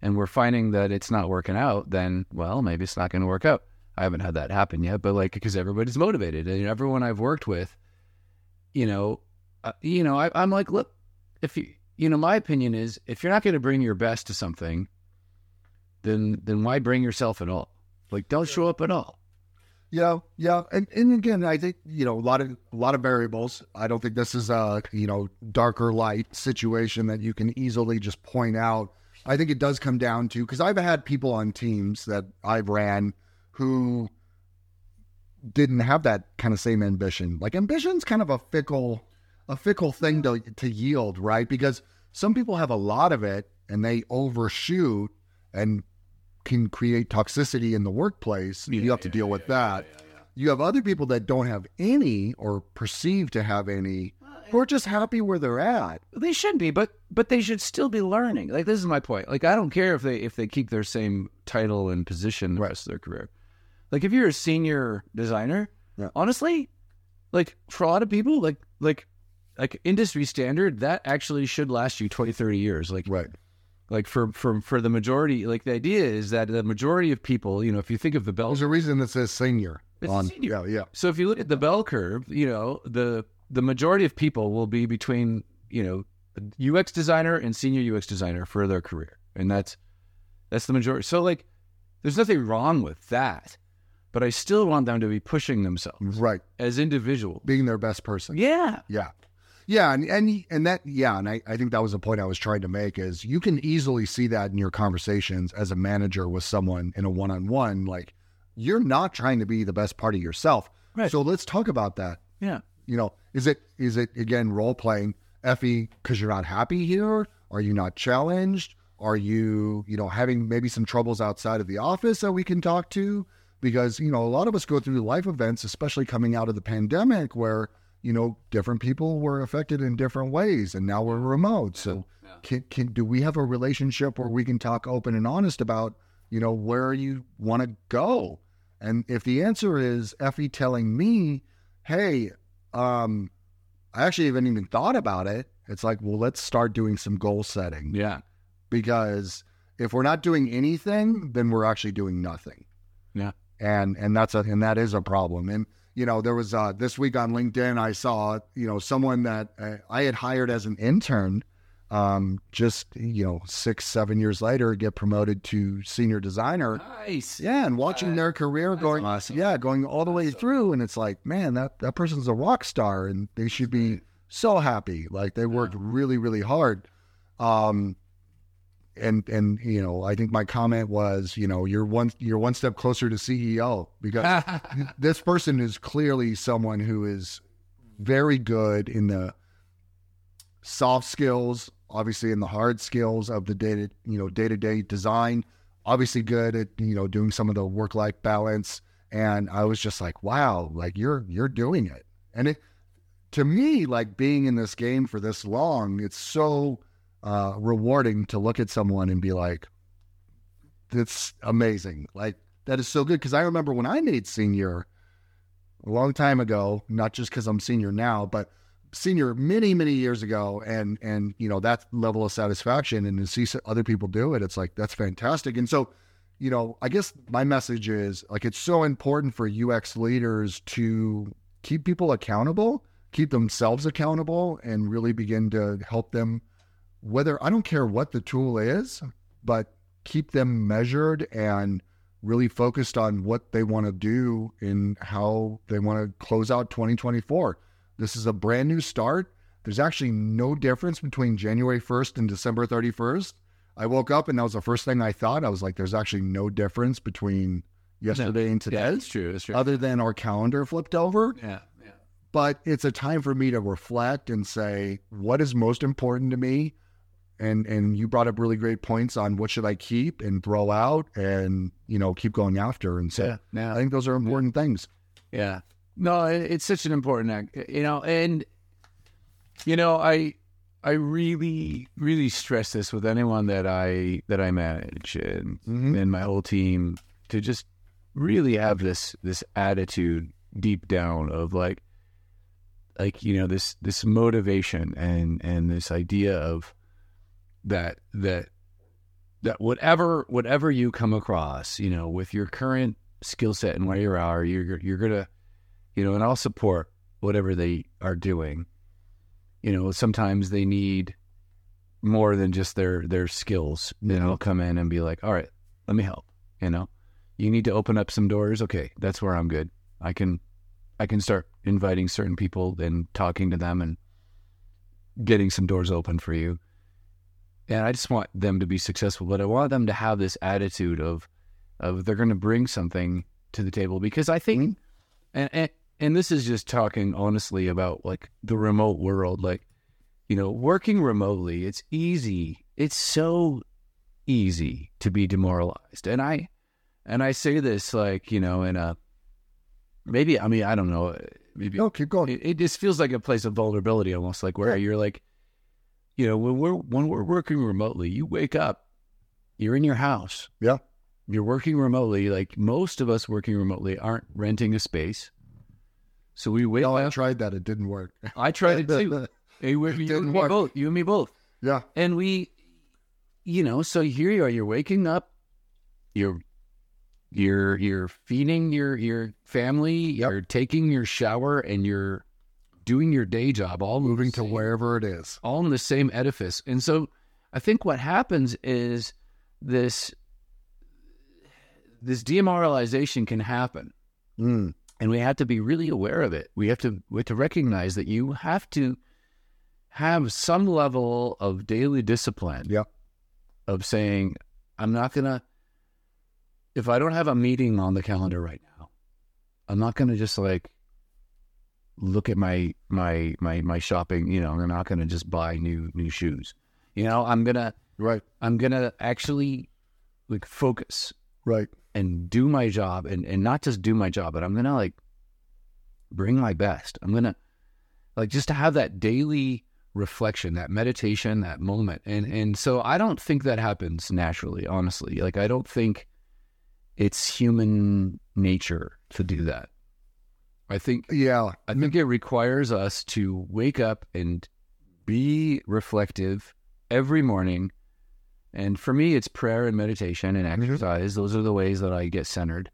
Speaker 2: and we're finding that it's not working out, then well, maybe it's not going to work out. I haven't had that happen yet, but like because everybody's motivated, and everyone I've worked with, you know, uh, you know, I, I'm like, look, if you, you know, my opinion is if you're not going to bring your best to something, then then why bring yourself at all? Like, don't show up at all.
Speaker 1: Yeah, yeah, and and again, I think you know a lot of a lot of variables. I don't think this is a you know darker light situation that you can easily just point out. I think it does come down to because I've had people on teams that I've ran who didn't have that kind of same ambition. Like ambition's kind of a fickle, a fickle thing to to yield, right? Because some people have a lot of it and they overshoot and can create toxicity in the workplace. you have to deal with that. You have other people that don't have any or perceive to have any, who are just happy where they're at.
Speaker 2: They should be, but but they should still be learning. Like this is my point. Like I don't care if they if they keep their same title and position the rest of their career. Like if you're a senior designer,
Speaker 1: Yeah.
Speaker 2: honestly, like for a lot of people, like like like industry standard, that actually should last you 20, 30 years. Like
Speaker 1: Right.
Speaker 2: Like for for for the majority, like the idea is that the majority of people, you know, if you think of the bell
Speaker 1: There's a reason that says senior.
Speaker 2: It's
Speaker 1: on,
Speaker 2: senior.
Speaker 1: Yeah, yeah.
Speaker 2: So if you look at the bell curve, you know, the the majority of people will be between, you know, UX designer and senior UX designer for their career. And that's that's the majority. So like there's nothing wrong with that. But I still want them to be pushing themselves
Speaker 1: Right.
Speaker 2: as individuals.
Speaker 1: Being their best person.
Speaker 2: Yeah.
Speaker 1: Yeah. Yeah, and, and and that yeah, and I, I think that was the point I was trying to make is you can easily see that in your conversations as a manager with someone in a one on one. Like you're not trying to be the best part of yourself.
Speaker 2: Right.
Speaker 1: So let's talk about that.
Speaker 2: Yeah.
Speaker 1: You know, is it is it again role playing Ephie because you're not happy here? Are you not challenged? Are you, you know, having maybe some troubles outside of the office that we can talk to? Because, you know, a lot of us go through life events, especially coming out of the pandemic, where, you know, different people were affected in different ways and now we're remote. So can, can do we have a relationship where we can talk open and honest about, you know, where you want to go? And if the answer is Ephie telling me, hey, um, I actually haven't even thought about it. It's like, well, let's start doing some goal setting
Speaker 2: Yeah.
Speaker 1: because if we're not doing anything, then we're actually doing nothing.
Speaker 2: Yeah.
Speaker 1: And and that's a and that is a problem. And you know, there was uh, this week on LinkedIn, I saw you know someone that uh, I had hired as an intern, um, just you know six seven years later, get promoted to senior designer.
Speaker 2: Nice.
Speaker 1: Yeah, and watching their career going,
Speaker 2: awesome.
Speaker 1: yeah, going all the way through, and it's like, man, that that person's a rock star, and they should be so happy. Like they worked really, really hard. Um, and and you know, I think my comment was, you know, you're one you're one step closer to CEO because this person is clearly someone who is very good in the soft skills, obviously in the hard skills of the data, you know, day to day design. Obviously good at you know doing some of the work life balance. And I was just like, wow, like you're you're doing it. And it, to me, like being in this game for this long, it's so uh, rewarding to look at someone and be like, "That's amazing!" Like that is so good. Because I remember when I made senior a long time ago, not just because I'm senior now, but senior many many years ago, and and you know that level of satisfaction, and to see other people do it, it's like that's fantastic. And so, you know, I guess my message is like it's so important for UX leaders to keep people accountable, keep themselves accountable, and really begin to help them. Whether I don't care what the tool is, but keep them measured and really focused on what they want to do and how they want to close out 2024. This is a brand new start. There's actually no difference between January 1st and December 31st. I woke up and that was the first thing I thought. I was like, there's actually no difference between yesterday and today.
Speaker 2: Yeah, it's true. It's true.
Speaker 1: Other than our calendar flipped over.
Speaker 2: Yeah, yeah.
Speaker 1: But it's a time for me to reflect and say, what is most important to me? And and you brought up really great points on what should I keep and throw out and you know keep going after. And so
Speaker 2: Yeah, yeah.
Speaker 1: I think those are important things.
Speaker 2: Yeah. No, it- it's such an important act, you know, and you know, I I really really stress this with anyone that I that I manage and
Speaker 1: Mhm.
Speaker 2: and my whole team to just really have this this attitude deep down of like like you know this this motivation and and this idea of that that that whatever whatever you come across, you know, with your current skill set and where you are, you're you're gonna, you know, and I'll support whatever they are doing. You know, sometimes they need more than just their their skills. Then I'll come in and be like, all right, let me help. You know, you need to open up some doors. Okay, that's where I'm good. I can I can start inviting certain people and talking to them and getting some doors open for you and I just want them to be successful, but I want them to have this attitude of of they're going to bring something to the table because I think, mm-hmm. and, and and this is just talking honestly about like the remote world, like you know, working remotely, it's easy, it's so easy to be demoralized, and I and I say this like you know in a maybe I mean I don't know maybe
Speaker 1: No, keep going.
Speaker 2: it, it just feels like a place of vulnerability almost like where
Speaker 1: Yeah.
Speaker 2: you're like you know when we're when we're working remotely you wake up you're in your house
Speaker 1: Yeah.
Speaker 2: you're working remotely like most of us working remotely aren't renting a space so we wake
Speaker 1: No, I tried that. It didn't work.
Speaker 2: i tried it too Hey, we- you,
Speaker 1: didn't
Speaker 2: and me
Speaker 1: work.
Speaker 2: both you and me both
Speaker 1: yeah.
Speaker 2: and we you know so here you are you're waking up you're you're you're feeding your your family you're taking your shower and you're doing your day job all
Speaker 1: Moving to wherever it is.
Speaker 2: all in the same edifice. And so I think what happens is this this demoralization can happen.
Speaker 1: Mm.
Speaker 2: And we have to be really aware of it. We have to we have to recognize that you have to have some level of daily discipline
Speaker 1: Yep.
Speaker 2: of saying, I'm not gonna if I don't have a meeting on the calendar right now, I'm not gonna just like look at my my my my shopping, you know, I'm not gonna just buy new new shoes. You know, I'm gonna
Speaker 1: Right.
Speaker 2: I'm gonna actually like focus
Speaker 1: Right.
Speaker 2: and do my job and, and not just do my job, but I'm gonna like bring my best. I'm gonna like just to have that daily reflection, that meditation, that moment. And and so I don't think that happens naturally, honestly. Like I don't think it's human nature to do that. I think
Speaker 1: Yeah.
Speaker 2: I think it requires us to wake up and be reflective every morning. And for me, it's prayer and meditation and exercise. Those are the ways that I get centered.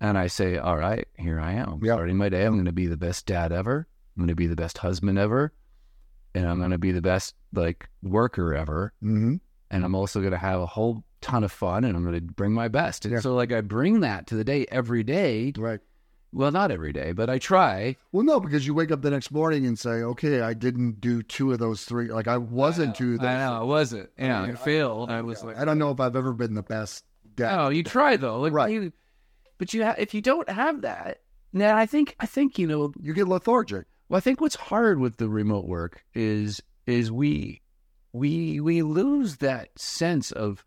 Speaker 2: And I say, all right, here I am. Starting my day, I'm going to be the best dad ever. I'm going to be the best husband ever. And I'm going to be the best like worker ever.
Speaker 1: hmm
Speaker 2: And I'm also going to have a whole ton of fun and I'm going to bring my best. And
Speaker 1: Yeah.
Speaker 2: so like I bring that to the day every day.
Speaker 1: Right.
Speaker 2: Well, not every day, but I try.
Speaker 1: Well, no, because you wake up the next morning and say, "Okay, I didn't do two of those three. Like I wasn't two of those.
Speaker 2: I know, I wasn't. Yeah,
Speaker 1: mean,
Speaker 2: I failed. I was like,
Speaker 1: I don't know if I've ever been the best dad.
Speaker 2: no, you try though. Like,
Speaker 1: Right.
Speaker 2: you- but you, ha- if you don't have that, now I think, I think you know,
Speaker 1: You get lethargic.
Speaker 2: well, I think what's hard with the remote work is, is we, we, we lose that sense of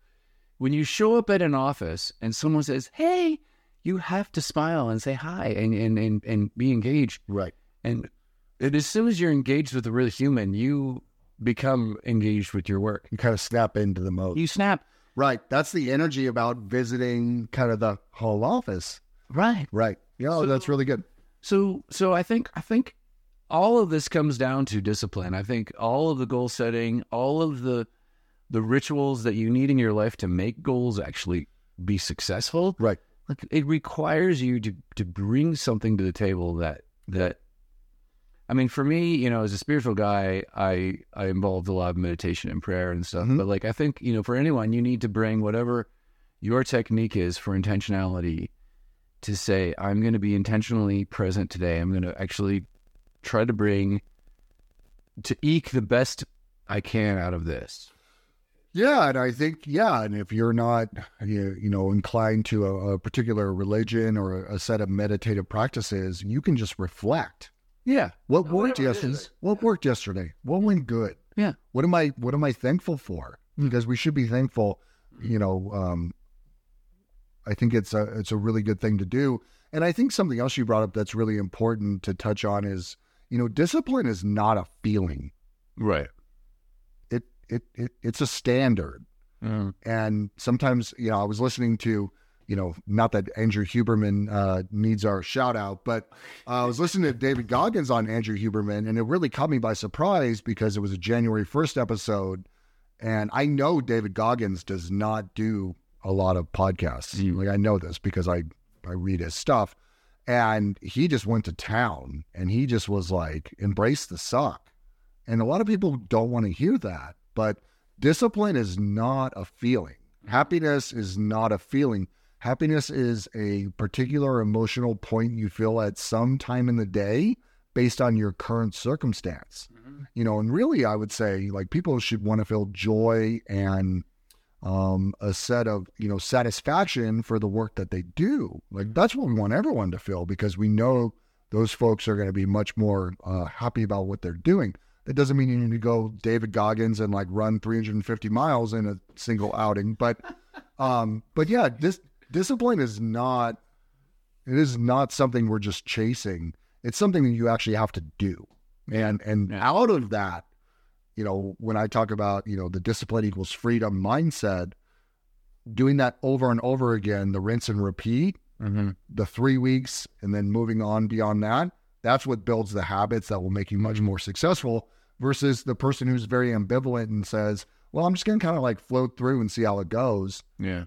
Speaker 2: when you show up at an office and someone says, "Hey," you have to smile and say hi and and and, and be engaged.
Speaker 1: Right.
Speaker 2: And and as soon as you're engaged with a real human, you become engaged with your work.
Speaker 1: You kind of snap into the mode.
Speaker 2: You snap.
Speaker 1: right. That's the energy about visiting kind of the whole office.
Speaker 2: Right.
Speaker 1: Right. Yeah,
Speaker 2: So-
Speaker 1: that's really good.
Speaker 2: So so I think I think all of this comes down to discipline. I think all of the goal setting, all of the the rituals that you need in your life to make goals actually be successful,
Speaker 1: Right.
Speaker 2: It requires you to to bring something to the table that that I mean for me, you know, as a spiritual guy, I I involved a lot of meditation and prayer and stuff.
Speaker 1: Mhm.
Speaker 2: But like I think, you know, for anyone, you need to bring whatever your technique is for intentionality to say, I'm going to be intentionally present today. I'm going to actually try to bring to eke the best I can out of this.
Speaker 1: Yeah, and I think yeah, and if you're not you, you know inclined to a, a particular religion or a, a set of meditative practices, you can just reflect.
Speaker 2: Yeah.
Speaker 1: What worked yesterday?
Speaker 2: is.
Speaker 1: What worked yesterday? What went good?
Speaker 2: Yeah.
Speaker 1: What am I What am I thankful for? Because we should be thankful. You know, um, I think it's a it's a really good thing to do. And I think something else you brought up that's really important to touch on is you know discipline is not a feeling.
Speaker 2: Right.
Speaker 1: It it, it it's a standard.
Speaker 2: Mm.
Speaker 1: And sometimes, you know, I was listening to, you know, not that Andrew Huberman uh, needs our shout out, but uh, I was listening to David Goggins on Andrew Huberman, and it really caught me by surprise because it was a January 1st episode. And I know David Goggins does not do a lot of podcasts.
Speaker 2: Mm.
Speaker 1: Like, I know this because I, I read his stuff. And he just went to town and he just was like, embrace the suck. And a lot of people don't want to hear that, but discipline is not a feeling. Happiness is not a feeling. Happiness is a particular emotional point you feel at some time in the day based on your current circumstance. You know, and really, I would say like people should want to feel joy and um, a set of you know satisfaction for the work that they do. Like that's what we want everyone to feel because we know those folks are going to be much more uh, happy about what they're doing. That doesn't mean you need to go David Goggins and like run 350 miles in a single outing, but um, but yeah, this discipline is not it is not something we're just chasing. It's something that you actually have to do. And and
Speaker 2: Yeah.
Speaker 1: out of that, you know, when I talk about, you know, the discipline equals freedom mindset, doing that over and over again, the rinse and repeat,
Speaker 2: Mm-hmm.
Speaker 1: the three weeks and then moving on beyond that, that's what builds the habits that will make you much more successful versus the person who's very ambivalent and says, Well, I'm just gonna kind of like float through and see how it goes.
Speaker 2: Yeah.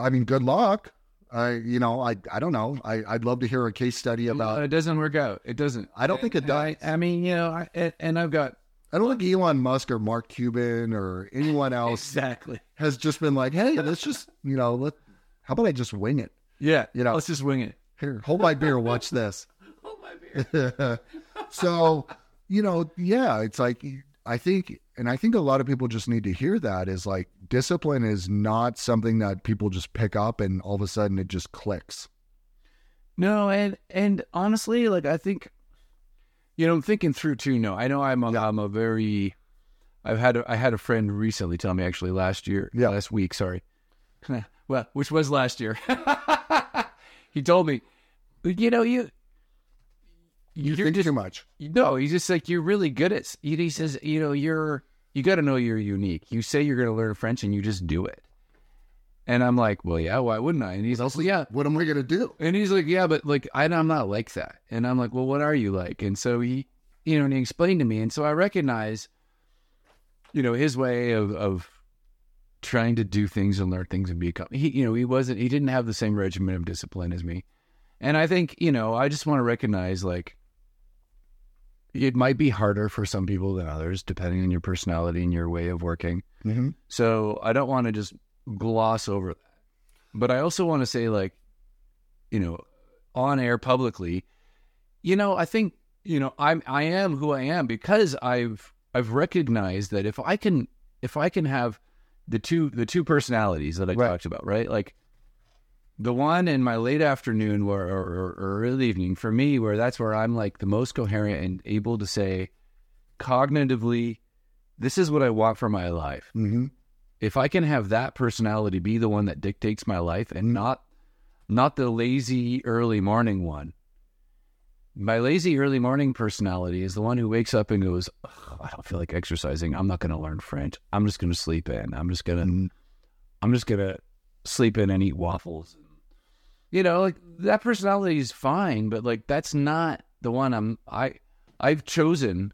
Speaker 1: I mean, good luck. I, you know, I, I don't know. I, I'd love to hear a case study about.
Speaker 2: Uh, it doesn't work out. It doesn't.
Speaker 1: I don't think it does.
Speaker 2: I mean, you know, I, and- and I've got
Speaker 1: I don't think Elon Musk or Mark Cuban or anyone else
Speaker 2: exactly.
Speaker 1: has just been like, hey, let's just, you know, let, how about I just wing it?
Speaker 2: Yeah.
Speaker 1: You know.
Speaker 2: let's just wing it.
Speaker 1: Here, hold my beer, watch this.
Speaker 2: hold my beer.
Speaker 1: so, you know, yeah, it's like, I think, and I think a lot of people just need to hear that is like discipline is not something that people just pick up and all of a sudden it just clicks.
Speaker 2: No, and and honestly, like I think, you know, I'm thinking through too. No, I know I'm a, I'm a very, I've had a, I had a friend recently tell me actually last year,
Speaker 1: Yeah.
Speaker 2: last week, sorry, well, which was last year. he told me, you know, you,
Speaker 1: You think
Speaker 2: just
Speaker 1: too much.
Speaker 2: no, he's just like you're really good at. He says, you know, you're you got to know you're unique. You say you're going to learn French, and you just do it. And I'm like, well, yeah, why wouldn't I? And he's also, yeah,
Speaker 1: What am I going to do?
Speaker 2: and he's like, yeah, but like I, I'm not like that. And I'm like, well, what are you like? And so he, you know, and he explained to me, and so I recognize, you know, his way of of trying to do things and learn things and become. He, you know, he wasn't. He didn't have the same regimen of discipline as me. And I think, you know, I just want to recognize like it might be harder for some people than others, depending on your personality and your way of working.
Speaker 1: Mm-hmm.
Speaker 2: So I don't want to just gloss over that. But I also want to say, like, you know, on air publicly, you know, I think, you know, I'm I am who I am because I've I've recognized that if I can if I can have the two the two personalities that I
Speaker 1: Right.
Speaker 2: talked about, right? Like the one in my late afternoon or, or, or early evening for me, where that's where I'm like the most coherent and able to say cognitively, this is what I want for my life
Speaker 1: Mm-hmm.
Speaker 2: if I can have that personality be the one that dictates my life and not not the lazy early morning one, my lazy early morning personality is the one who wakes up and goes, I don't feel like exercising. I'm not going to learn French. I'm just going to sleep in. I'm just going to, I'm just going to sleep in and eat waffles. You know, like that personality is fine, but like that's not the one I'm, I, I've chosen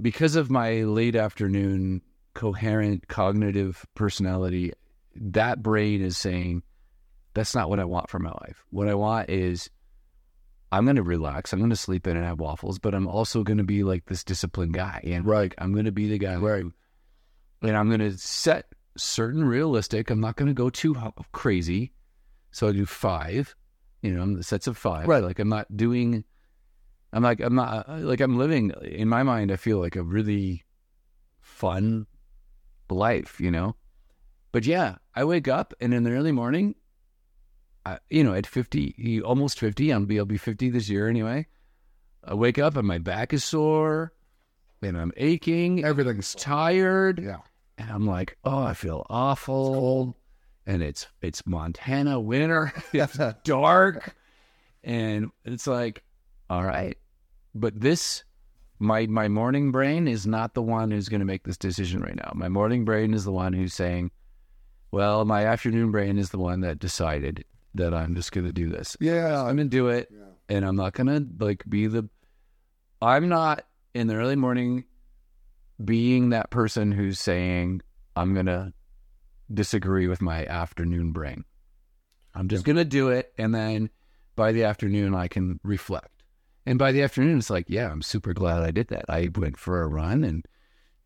Speaker 2: because of my late afternoon coherent cognitive personality. That brain is saying, that's not what I want for my life. What I want is I'm going to relax. I'm going to sleep in and have waffles, but I'm also going to be like this disciplined guy. And
Speaker 1: Right.
Speaker 2: I'm going to be the guy.
Speaker 1: Right.
Speaker 2: who- and I'm going to set certain realistic. I'm not going to go too crazy. So I do five, you know, the sets of five.
Speaker 1: Right.
Speaker 2: Like I'm not doing, I'm like, I'm not, like I'm living in my mind. I feel like a really fun life, you know? But yeah, I wake up and in the early morning, I, you know, at 50, almost 50, I'll be, I'll be 50 this year anyway. I wake up and my back is sore and I'm aching,
Speaker 1: Everything's
Speaker 2: tired.
Speaker 1: yeah.
Speaker 2: And I'm like, oh, I feel awful. And it's, it's Montana winter. it's dark. And it's like, all right. But this, my, my morning brain is not the one who's going to make this decision right now. My morning brain is the one who's saying, well, my afternoon brain is the one that decided that I'm just going to do this.
Speaker 1: Yeah.
Speaker 2: I'm going to do it. And I'm not going to like be the, I'm not in the early morning being that person who's saying, I'm going to disagree with my afternoon brain. I'm just going to do it. And then by the afternoon, I can reflect. And by the afternoon, it's like, yeah, I'm super glad I did that. I went for a run and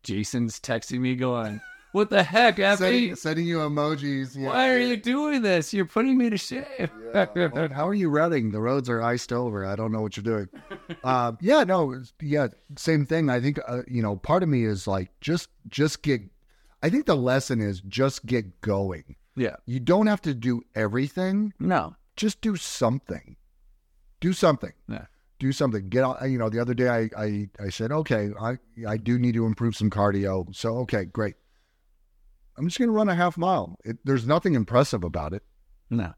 Speaker 2: Jason's texting me going, what the heck, Ephie?
Speaker 1: sending you emojis. Yeah.
Speaker 2: Why are you doing this? You're putting me to shame.
Speaker 1: Well, How are you running? The roads are iced over. I don't know what you're doing. uh, yeah, no, yeah, same thing. I think uh, you know, part of me is like just just get. I think the lesson is just get going.
Speaker 2: yeah.
Speaker 1: You don't have to do everything.
Speaker 2: No.
Speaker 1: Just do something. Do something.
Speaker 2: Yeah.
Speaker 1: Do something. Get out. You know, the other day I I, I said, okay, I I do need to improve some cardio. So okay, great. I'm just going to run a half mile. It, there's nothing impressive about it.
Speaker 2: No.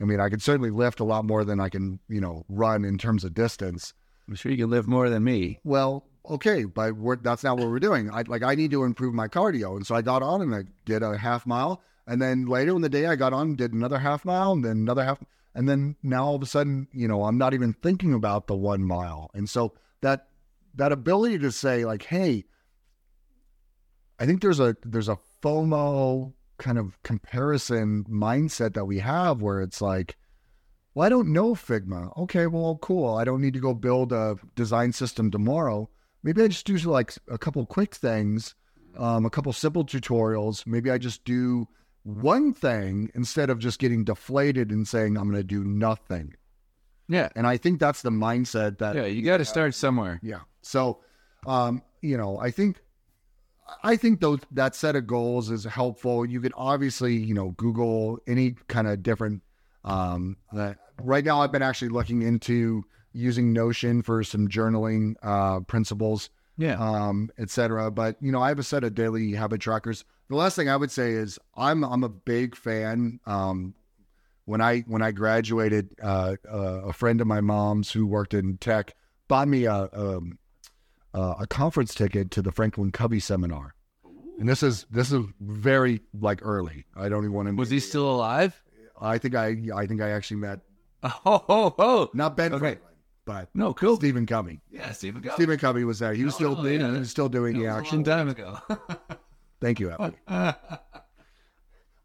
Speaker 1: I mean, I can certainly lift a lot more than I can, you know, run in terms of distance.
Speaker 2: I'm sure you can lift more than me.
Speaker 1: Well, okay, but that's not what we're doing. I like I need to improve my cardio, and so I got on and I did a half mile, and then later in the day I got on did another half mile, and then another half, and then now all of a sudden, you know, I'm not even thinking about the one mile, and so that that ability to say like, hey, I think there's a there's a FOMO kind of comparison mindset that we have where it's like, well, I don't know Figma. Okay, well, cool. I don't need to go build a design system tomorrow. Maybe I just do like a couple quick things, um, a couple simple tutorials. Maybe I just do one thing instead of just getting deflated and saying I'm going to do nothing.
Speaker 2: Yeah.
Speaker 1: And I think that's the mindset that
Speaker 2: Yeah. You got to start somewhere.
Speaker 1: yeah. So, um, you know, I think, I think those that set of goals is helpful. You could obviously, you know, Google any kind of different. Um, uh, right now, I've been actually looking into using Notion for some journaling uh, principles,
Speaker 2: Yeah.
Speaker 1: um, et cetera. But you know, I have a set of daily habit trackers. The last thing I would say is I'm I'm a big fan. Um, when I when I graduated, uh, uh, a friend of my mom's who worked in tech bought me a um, uh, a conference ticket to the Franklin Covey seminar, and this is this is very like early. I don't even want to.
Speaker 2: Was he still alive?
Speaker 1: I think I I think I actually met
Speaker 2: Oh, oh, oh.
Speaker 1: not Ben
Speaker 2: Okay.
Speaker 1: Franklin, but
Speaker 2: No, cool.
Speaker 1: Stephen Covey.
Speaker 2: Yeah, Stephen Covey.
Speaker 1: Stephen Covey was there. He was
Speaker 2: Oh,
Speaker 1: still
Speaker 2: oh, yeah.
Speaker 1: he was still doing the action.
Speaker 2: time ago.
Speaker 1: Thank you, Effie.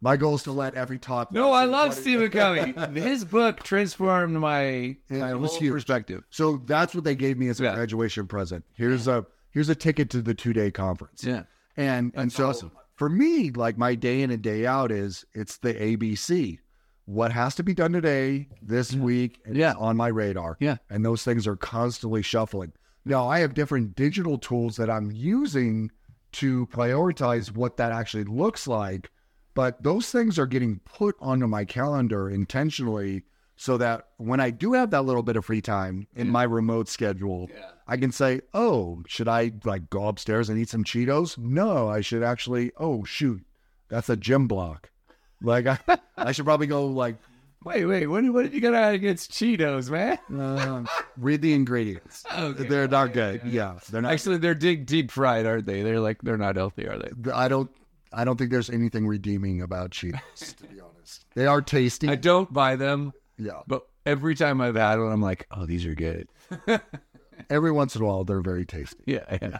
Speaker 1: My goal is to let every top.
Speaker 2: no, I love Stephen Covey. His book transformed my,
Speaker 1: Yeah,
Speaker 2: my whole
Speaker 1: huge.
Speaker 2: perspective.
Speaker 1: So that's what they gave me as a
Speaker 2: Yeah.
Speaker 1: graduation present. Here's a here's a ticket to the two day conference.
Speaker 2: Yeah.
Speaker 1: And and so
Speaker 2: awesome.
Speaker 1: for me, like my day in and day out is it's the ABC. What has to be done today, this week, and
Speaker 2: Yeah.
Speaker 1: on my radar.
Speaker 2: Yeah.
Speaker 1: And those things are constantly shuffling. Now I have different digital tools that I'm using to prioritize what that actually looks like. But those things are getting put onto my calendar intentionally so that when I do have that little bit of free time in my remote schedule, I can say, oh, should I like go upstairs and eat some Cheetos? No, I should actually, oh, shoot, that's a gym block. Like I, I should probably go like
Speaker 2: Wait, wait. What, what did you got out against Cheetos, man?
Speaker 1: Uh, read the ingredients.
Speaker 2: Okay.
Speaker 1: They're not good. Yeah, they're not.
Speaker 2: Actually, they're deep, deep fried, aren't they? They're like they're not healthy, are they?
Speaker 1: I don't. I don't think there's anything redeeming about Cheetos. to be honest, they are tasty.
Speaker 2: I don't buy them,
Speaker 1: yeah,
Speaker 2: but every time I've had one, I'm like, oh, these are good.
Speaker 1: every once in a while they're very tasty.
Speaker 2: Yeah, yeah.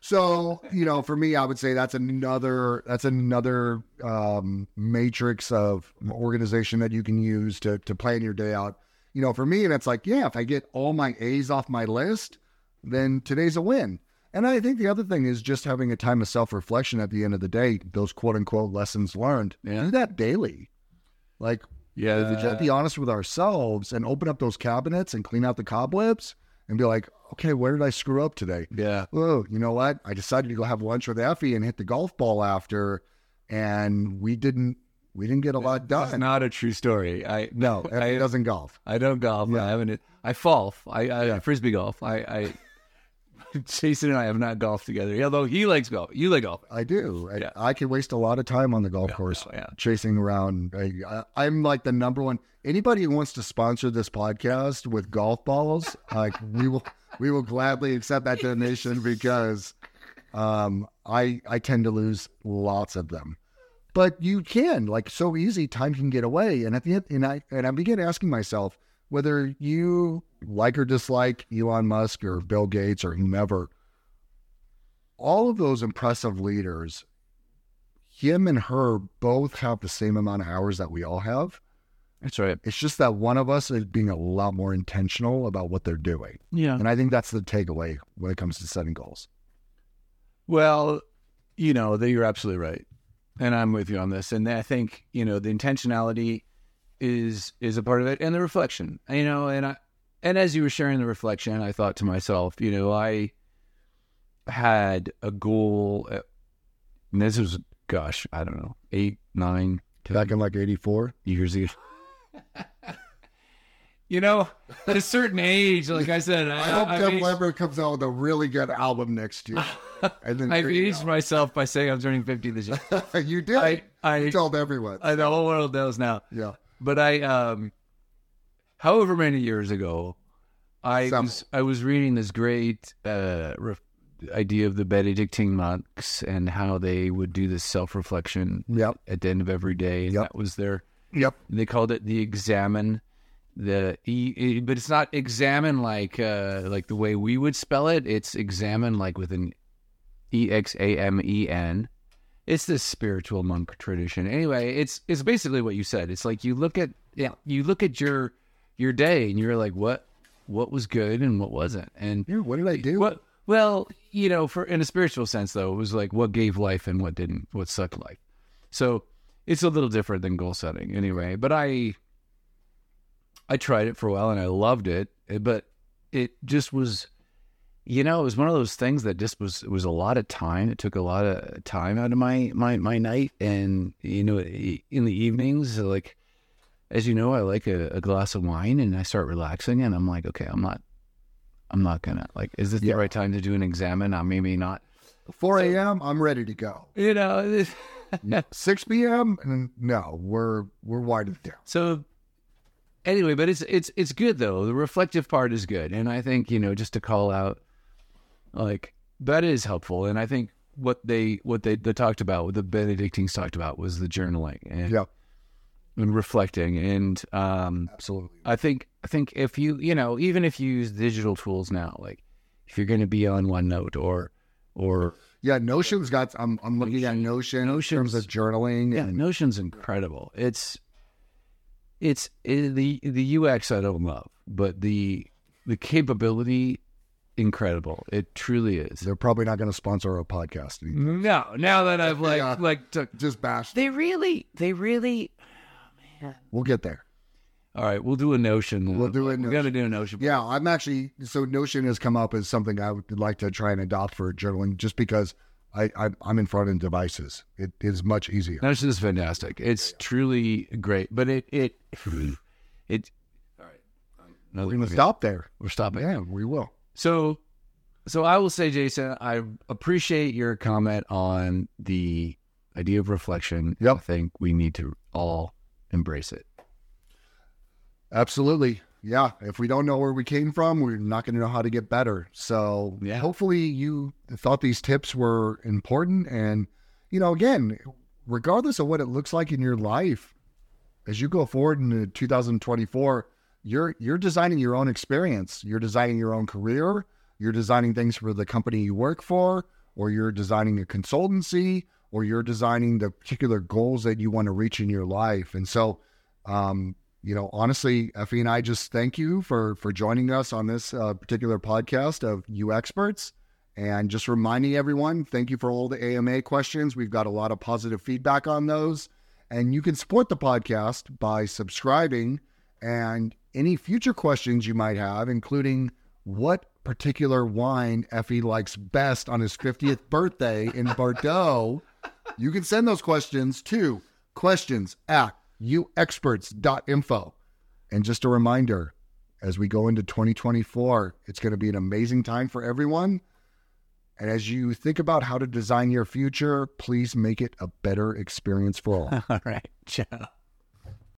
Speaker 1: So you know, for me, I would say that's another that's another um, matrix of organization that you can use to to plan your day out. You know, for me, and it's like, yeah, if I get all my A's off my list, then today's a win. And I think the other thing is just having a time of self reflection at the end of the day. Those quote unquote lessons learned.
Speaker 2: Yeah.
Speaker 1: Do that daily. Like
Speaker 2: Yeah,
Speaker 1: just be honest with ourselves and open up those cabinets and clean out the cobwebs and be like, okay, where did I screw up today?
Speaker 2: yeah.
Speaker 1: oh, you know what? I decided to go have lunch with Ephie and hit the golf ball after, and we didn't we didn't get a lot
Speaker 2: That's
Speaker 1: done.
Speaker 2: not a true story. I
Speaker 1: no, Ephie
Speaker 2: I-
Speaker 1: doesn't golf.
Speaker 2: I don't golf. I haven't. I golf. I, I frisbee golf. I, I Jason and I have not golfed together. Although he likes golf. You like golf.
Speaker 1: I do. I,
Speaker 2: Yeah.
Speaker 1: I can waste a lot of time on the golf course
Speaker 2: yeah.
Speaker 1: chasing around. I, I'm like the number one. Anybody who wants to sponsor this podcast with golf balls, like we will, we will gladly accept that donation because um, I I tend to lose lots of them. But you can like so easy. Time can get away, and at the end, and I and I begin asking myself whether you like or dislike Elon Musk or Bill Gates or whomever. All of those impressive leaders, him and her both have the same amount of hours that we all have.
Speaker 2: That's right.
Speaker 1: It's just that one of us is being a lot more intentional about what they're doing.
Speaker 2: Yeah.
Speaker 1: And I think that's the takeaway when it comes to setting goals.
Speaker 2: Well, you know, that you're absolutely right, and I'm with you on this. And I think you know the intentionality is is a part of it, and the reflection. You know, and I and as you were sharing the reflection, I thought to myself, you know, I had a goal. At, and this was, gosh, I don't know, eight, nine, ten
Speaker 1: Back in like 84.
Speaker 2: years ago. you know, at a certain age, like I said, I,
Speaker 1: I hope
Speaker 2: I've
Speaker 1: Def
Speaker 2: aged-
Speaker 1: Leppard comes out with a really good album next year. And then
Speaker 2: I've aged myself by saying I'm turning 50 this year.
Speaker 1: out. you did.
Speaker 2: I, I,
Speaker 1: you told everyone.
Speaker 2: I, the whole world knows now.
Speaker 1: yeah.
Speaker 2: But I, um, however many years ago, I
Speaker 1: Some.
Speaker 2: was I was reading this great uh, ref- idea of the Benedictine monks and how they would do this self reflection
Speaker 1: Yep.
Speaker 2: at the end of every day, and
Speaker 1: Yep.
Speaker 2: that was their.
Speaker 1: Yep.
Speaker 2: They called it the examine. The e, e- but it's not examine like uh, like the way we would spell it. It's examine like with an e x a m e n. It's this spiritual monk tradition. Anyway, it's it's basically what you said. It's like you look at yeah, you look at your your day and you're like, what what was good and what wasn't, and
Speaker 1: Yeah. What did I do?
Speaker 2: what well, you know, for in a spiritual sense though, it was like what gave life and what didn't, what sucked life. So it's a little different than goal setting anyway. But I I tried it for a while and I loved it. eh, But it just was you know, it was one of those things that just was it was a lot of time. It took a lot of time out of my my my night and you know in the evenings like as you know, I like a, a glass of wine and I start relaxing and I'm like, okay, I'm not I'm not gonna like. Is this
Speaker 1: Yeah.
Speaker 2: the right time to do an exam? examine? Uh, maybe not.
Speaker 1: 4 a.m. I'm ready to go.
Speaker 2: You know.
Speaker 1: 6 p.m. and no, we're we're winding down.
Speaker 2: so anyway, but it's it's it's good though. The reflective part is good, and I think you know just to call out, like that is helpful. And I think what they what they, they talked about, what the Benedictines talked about, was the journaling and,
Speaker 1: Yeah.
Speaker 2: And reflecting. And um,
Speaker 1: Absolutely.
Speaker 2: I think I think if you you know even if you use digital tools now, like if you're going to be on OneNote or or
Speaker 1: Yeah, Notion's got. I'm I'm looking at Notion in terms of journaling.
Speaker 2: Yeah,
Speaker 1: and
Speaker 2: Notion's incredible. It's it's it, the the UX I don't love, but the the capability incredible. It truly is.
Speaker 1: they're probably not going to sponsor our podcast. anymore.
Speaker 2: No, now that I've like
Speaker 1: Yeah.
Speaker 2: like took,
Speaker 1: Just bashed.
Speaker 2: they really they really.
Speaker 1: We'll get there.
Speaker 2: All right, we'll do a Notion.
Speaker 1: We'll do a
Speaker 2: We got to do a Notion.
Speaker 1: Yeah, I'm actually so Notion has come up as something I would like to try and adopt for journaling, just because I, I I'm in front of devices. It is much easier.
Speaker 2: Notion is fantastic. It's truly great, but it it it. All right,
Speaker 1: We're going to stop there.
Speaker 2: We're stopping.
Speaker 1: Yeah, we will.
Speaker 2: So, so I will say, Jason, I appreciate your comment on the idea of reflection.
Speaker 1: Yep.
Speaker 2: I think we need to all embrace it.
Speaker 1: Absolutely. Yeah. If we don't know where we came from, we're not going to know how to get better. So
Speaker 2: Yeah.
Speaker 1: hopefully you thought these tips were important. And, you know, again, regardless of what it looks like in your life, as you go forward into 2024, you're you're designing your own experience. You're designing your own career. You're designing things for the company you work for, or you're designing a consultancy, or you're designing the particular goals that you want to reach in your life. And so, um, you know, honestly, Ephie and I just thank you for for joining us on this uh, particular podcast of UXperts. And just reminding everyone, thank you for all the AMA questions. We've got a lot of positive feedback on those. And you can support the podcast by subscribing and any future questions you might have, including what particular wine Ephie likes best on his 50th birthday in Bordeaux, you can send those questions to questions at uxperts.info. And just a reminder, as we go into 2024, it's going to be an amazing time for everyone. And as you think about how to design your future, please make it a better experience for all.
Speaker 2: All right. Ciao.